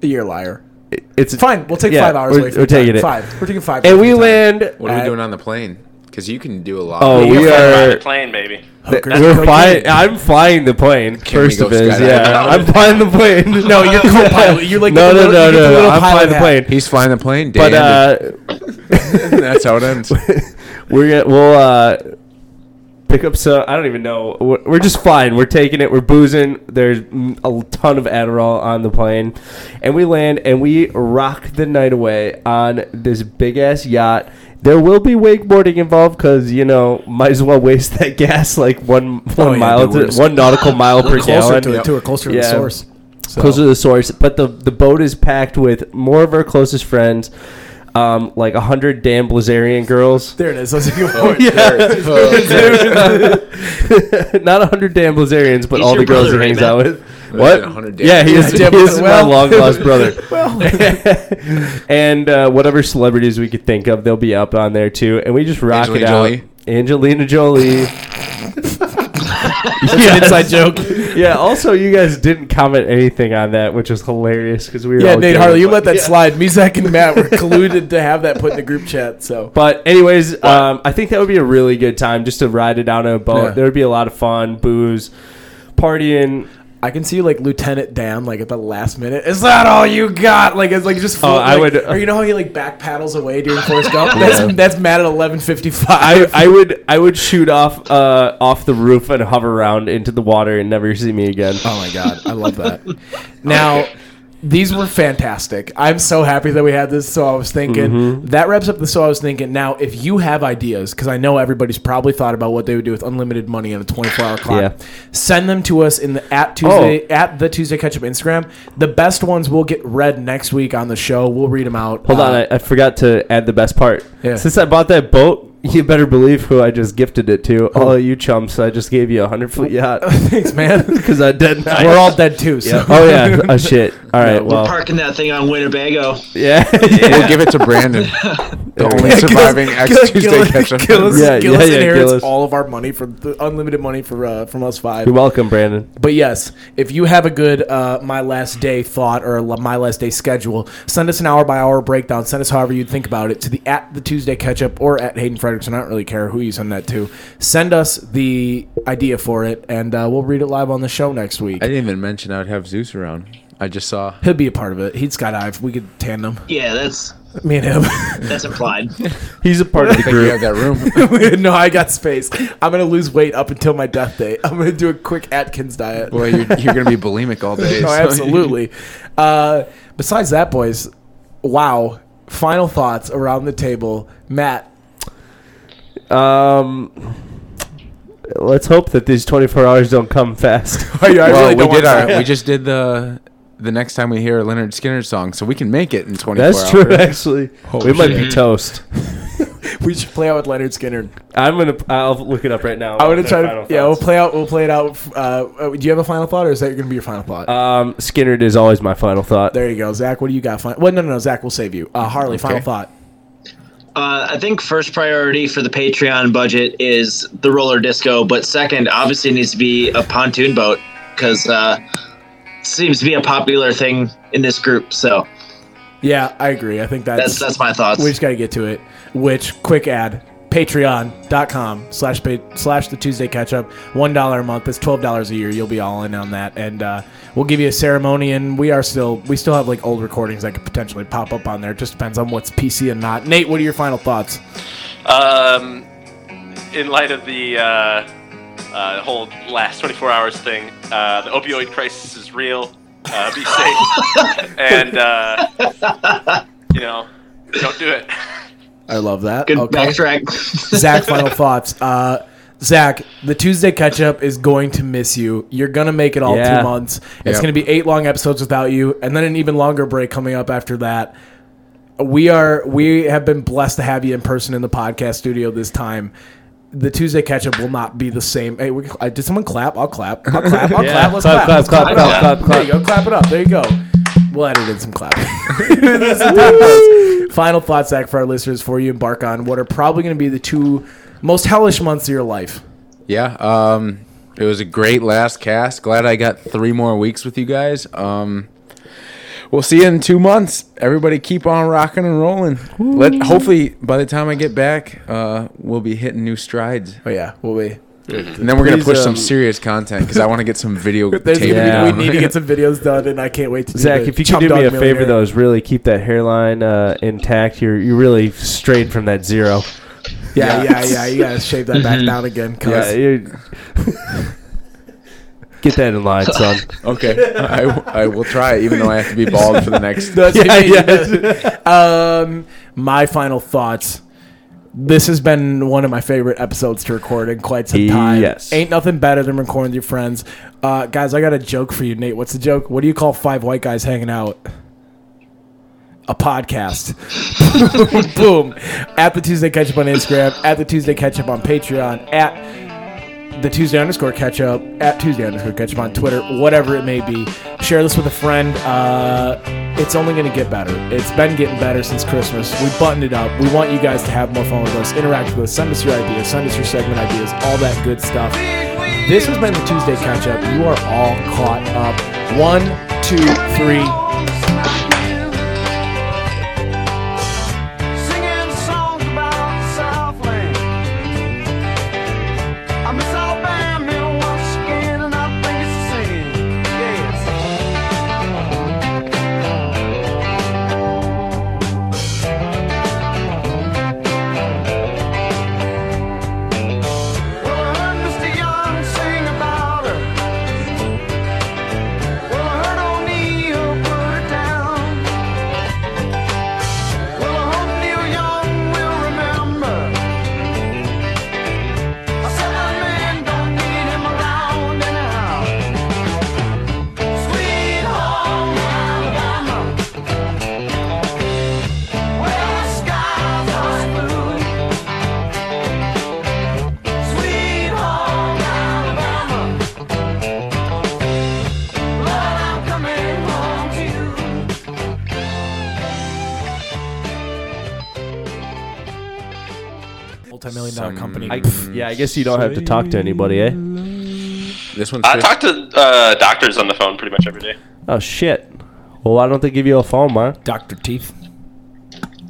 You're a liar. It- it's Fine, we'll take Yeah, five hours we're- away from we're the time. taking it. Five. We're taking five. And we the time. land. What are we doing on the plane? Because you can do a lot. Oh, Yeah, we you're Ride the plane, baby. Hookers We're flying. I'm flying the plane. Can first of is, skydiving yeah. I'm flying the plane. [laughs] No, you're co-pilot. You're like no, the no, little- no, you get the no, I'm pilot flying the plane. He's flying the plane. But uh, [laughs] that's how it ends. [laughs] we're gonna we'll uh pick up some. I don't even know. We're, we're just flying. We're taking it. We're boozing. There's a ton of Adderall on the plane, and we land and we rock the night away on this big ass yacht. There will be wakeboarding involved because you know might as well waste that gas like one oh, one Oh, yeah, mile dude, to, one nautical mile per gallon. to it. We're closer to the source. So. closer to the source. But the the boat is packed with more of our closest friends, um, like a hundred damn Blazarian girls. There it is. That's a good point. Not a hundred damn Blazarians, but He's all the your girls he hangs right, out with. What? What? 100 damn Yeah, he is, Yeah, he is well- my long lost [laughs] brother. well, [laughs] and uh, whatever celebrities we could think of, they'll be up on there too. And we just rock Angelina it out. Jolie. Angelina Jolie. [laughs] that's an inside joke. [laughs] yeah. Also, you guys didn't comment anything on that, which was hilarious because we were. Yeah, all Nate Harley, you let that Yeah. slide. Me, Zach, and Matt were [laughs] colluded to have that put in the group chat. So But anyways, um, I think that would be a really good time just to ride it out on a boat. Yeah. There would be a lot of fun, booze, partying. I can see like Lieutenant Dan, like at the last minute. Is that all you got? Like it's like just. Oh, I like- would- Or you know how he like back paddles away during [laughs] Forrest Gump? That's that's Matt at eleven fifty five. I. I would I would shoot off uh, off the roof and hover around into the water and never see me again. Oh my god, I love that. now, [laughs] these were fantastic. I'm so happy that we had this. So I was thinking Mm-hmm. that wraps up the. So I was thinking now, if you have ideas, because I know everybody's probably thought about what they would do with unlimited money in a 24 hour clock, Yeah. send them to us in the at Tuesday at the Tuesday Catch Up Instagram. The best ones will get read next week on the show. We'll read them out. Hold Uh, on, I, I forgot to add the best part. Yeah. Since I bought that boat, [laughs] you better believe who I just gifted it to. All of you chumps, I just gave you a hundred foot yacht [laughs] Thanks, man. [laughs] because I did. not. We're all dead too. So. Yeah. Oh yeah. Oh shit. All right. We're Well. parking that thing on Winnebago. Yeah. We'll give it to Brandon, the only surviving ex Tuesday Gillis, ketchup. Gillis, Yeah, Gillis yeah, yeah, inherits Gillis. all of our money for the unlimited money for uh, from us five. You're welcome, Brandon. But yes, if you have a good uh, my last day thought or my last day schedule, send us an hour by hour breakdown. Send us however you think about it to the at the Tuesday Catch Up or at Hayden Frederickson. I don't really care who you send that to. Send us the idea for it, and uh, we'll read it live on the show next week. I didn't even mention I'd have Zeus around. I just saw. He'll be a part of it. He'd skydive. We could tandem. Yeah, that's Me and him. That's implied. [laughs] He's a part of the I [laughs] think you group. have that room. [laughs] no, I got space. I'm gonna lose weight up until my death date. I'm gonna do a quick Atkins diet. well, you're, you're gonna be bulimic all day. no, so- absolutely. Uh, besides that, boys, wow. Final thoughts around the table, Matt. Um, let's hope that these 24 hours don't come fast. [laughs] I well, really we don't did our. We just did the. The next time we hear a Lynyrd Skynyrd song, so we can make it in 24 That's hours. true, actually. we might be toast. [laughs] we should play out with Lynyrd Skynyrd. I'm gonna. I'll look it up right now. I'm gonna try to. final Yeah, we'll play out. We'll play it out. Uh, uh, do you have a final thought, or is that gonna be your final thought? Um, Skynyrd is always my final thought. there you go, Zach. What do you got? Fin- well, no, no, no. Zach, we'll save you. Uh, Harley, final thought. Uh, I think first priority for the Patreon budget is the roller disco, but second, obviously, needs to be a pontoon boat because uh, seems to be a popular thing in this group. So Yeah, I agree. I think that's that's that's my thoughts. We just got to get to it. Which quick ad patreon.com slash pa- slash the tuesday catch up one dollar a month. That's twelve dollars a year. You'll be all in on that. And uh, we'll give you a ceremony and we are still we still have like old recordings that could potentially pop up on there. It just depends on what's pc and not. Nate what are your final thoughts? Um, in light of the uh, uh, whole last 24 hours thing, uh, the opioid crisis is real. Uh, be safe, [laughs] and uh, you know, don't do it. [laughs] i love that Good okay backtrack. [laughs] zach final thoughts uh Zach, the Tuesday catch up is going to miss you. You're gonna make it all Yeah. two months. It's Yep. gonna be eight long episodes without you, and then an even longer break coming up after that. We are we have been blessed to have you in person in the podcast studio this time. The Tuesday catch up will not be the same. Hey, we, I, did someone clap? I'll clap. I'll clap. I'll [laughs] Yeah. clap. Let's Clap, clap. clap, Let's clap, clap, clap, clap. There you go. Clap it up. There you go. We'll edit in some clapping. This is how it goes. Final thoughts, Zach, for our listeners, before you embark on what are probably going to be the two most hellish months of your life. Yeah, um, it was a great last cast. Glad I got three more weeks with you guys. Um, we'll see you in two months. Everybody, keep on rocking and rolling. Let hopefully by the time I get back, uh, we'll be hitting new strides, Oh yeah, we'll be. And then we're gonna Please, push some um, serious content because I want to get some video [laughs] There's tape. gonna Yeah. we need to get some [laughs] videos done, and I can't wait to. do Zach, the if you Chum could do me a favor, Millionaire. though, is really keep that hairline uh, intact. You're you really strayed from that zero. Yeah, yeah, yeah. You gotta shave that back down again. 'cause- Yeah, you get that in line, son. [laughs] Okay, I, I will try, even though I have to be bald for the next. That's Yeah, yeah, Um, my final thoughts. This has been one of my favorite episodes to record in quite some time. Yes. Ain't nothing better than recording with your friends. Uh, guys, I got a joke for you, Nate. What's the joke? What do you call five white guys hanging out? A podcast. [laughs] Boom. At the Tuesday Catch Up on Instagram, at the Tuesday Catch Up on Patreon, at the Tuesday underscore catch up, at Tuesday underscore catch up on Twitter, whatever it may be. Share this with a friend. Uh, it's only going to get better. It's been getting better since Christmas. We buttoned it up. We want you guys to have more fun with us, interact with us, send us your ideas, send us your segment ideas, all that good stuff. This has been the Tuesday catch up. You are all caught up. One, two, three. I, guess you don't have to talk to anybody, eh? This one's I just- talk to uh, doctors on the phone pretty much every day. Oh shit. Well, why don't they give you a phone, man? Dr. Teeth.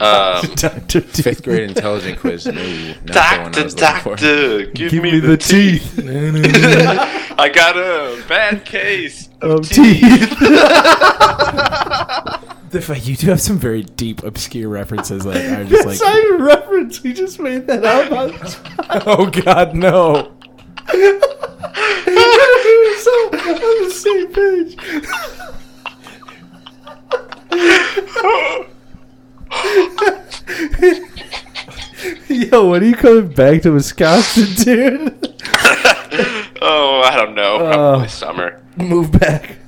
Um, [laughs] Doctor fifth grade intelligent quiz. [laughs] No, not the one I doctor, was looking for. doctor, give, me, the, teeth. [laughs] I got a bad case of Of teeth. The fact you do have some very deep, obscure references. Like I'm just [laughs] like, That's not a reference. We just made that up. on the spot. oh god, no. [laughs] so on the same page. [laughs] Yo, what are you coming back to Wisconsin, dude? Oh, I don't know. Probably uh, summer. Move back.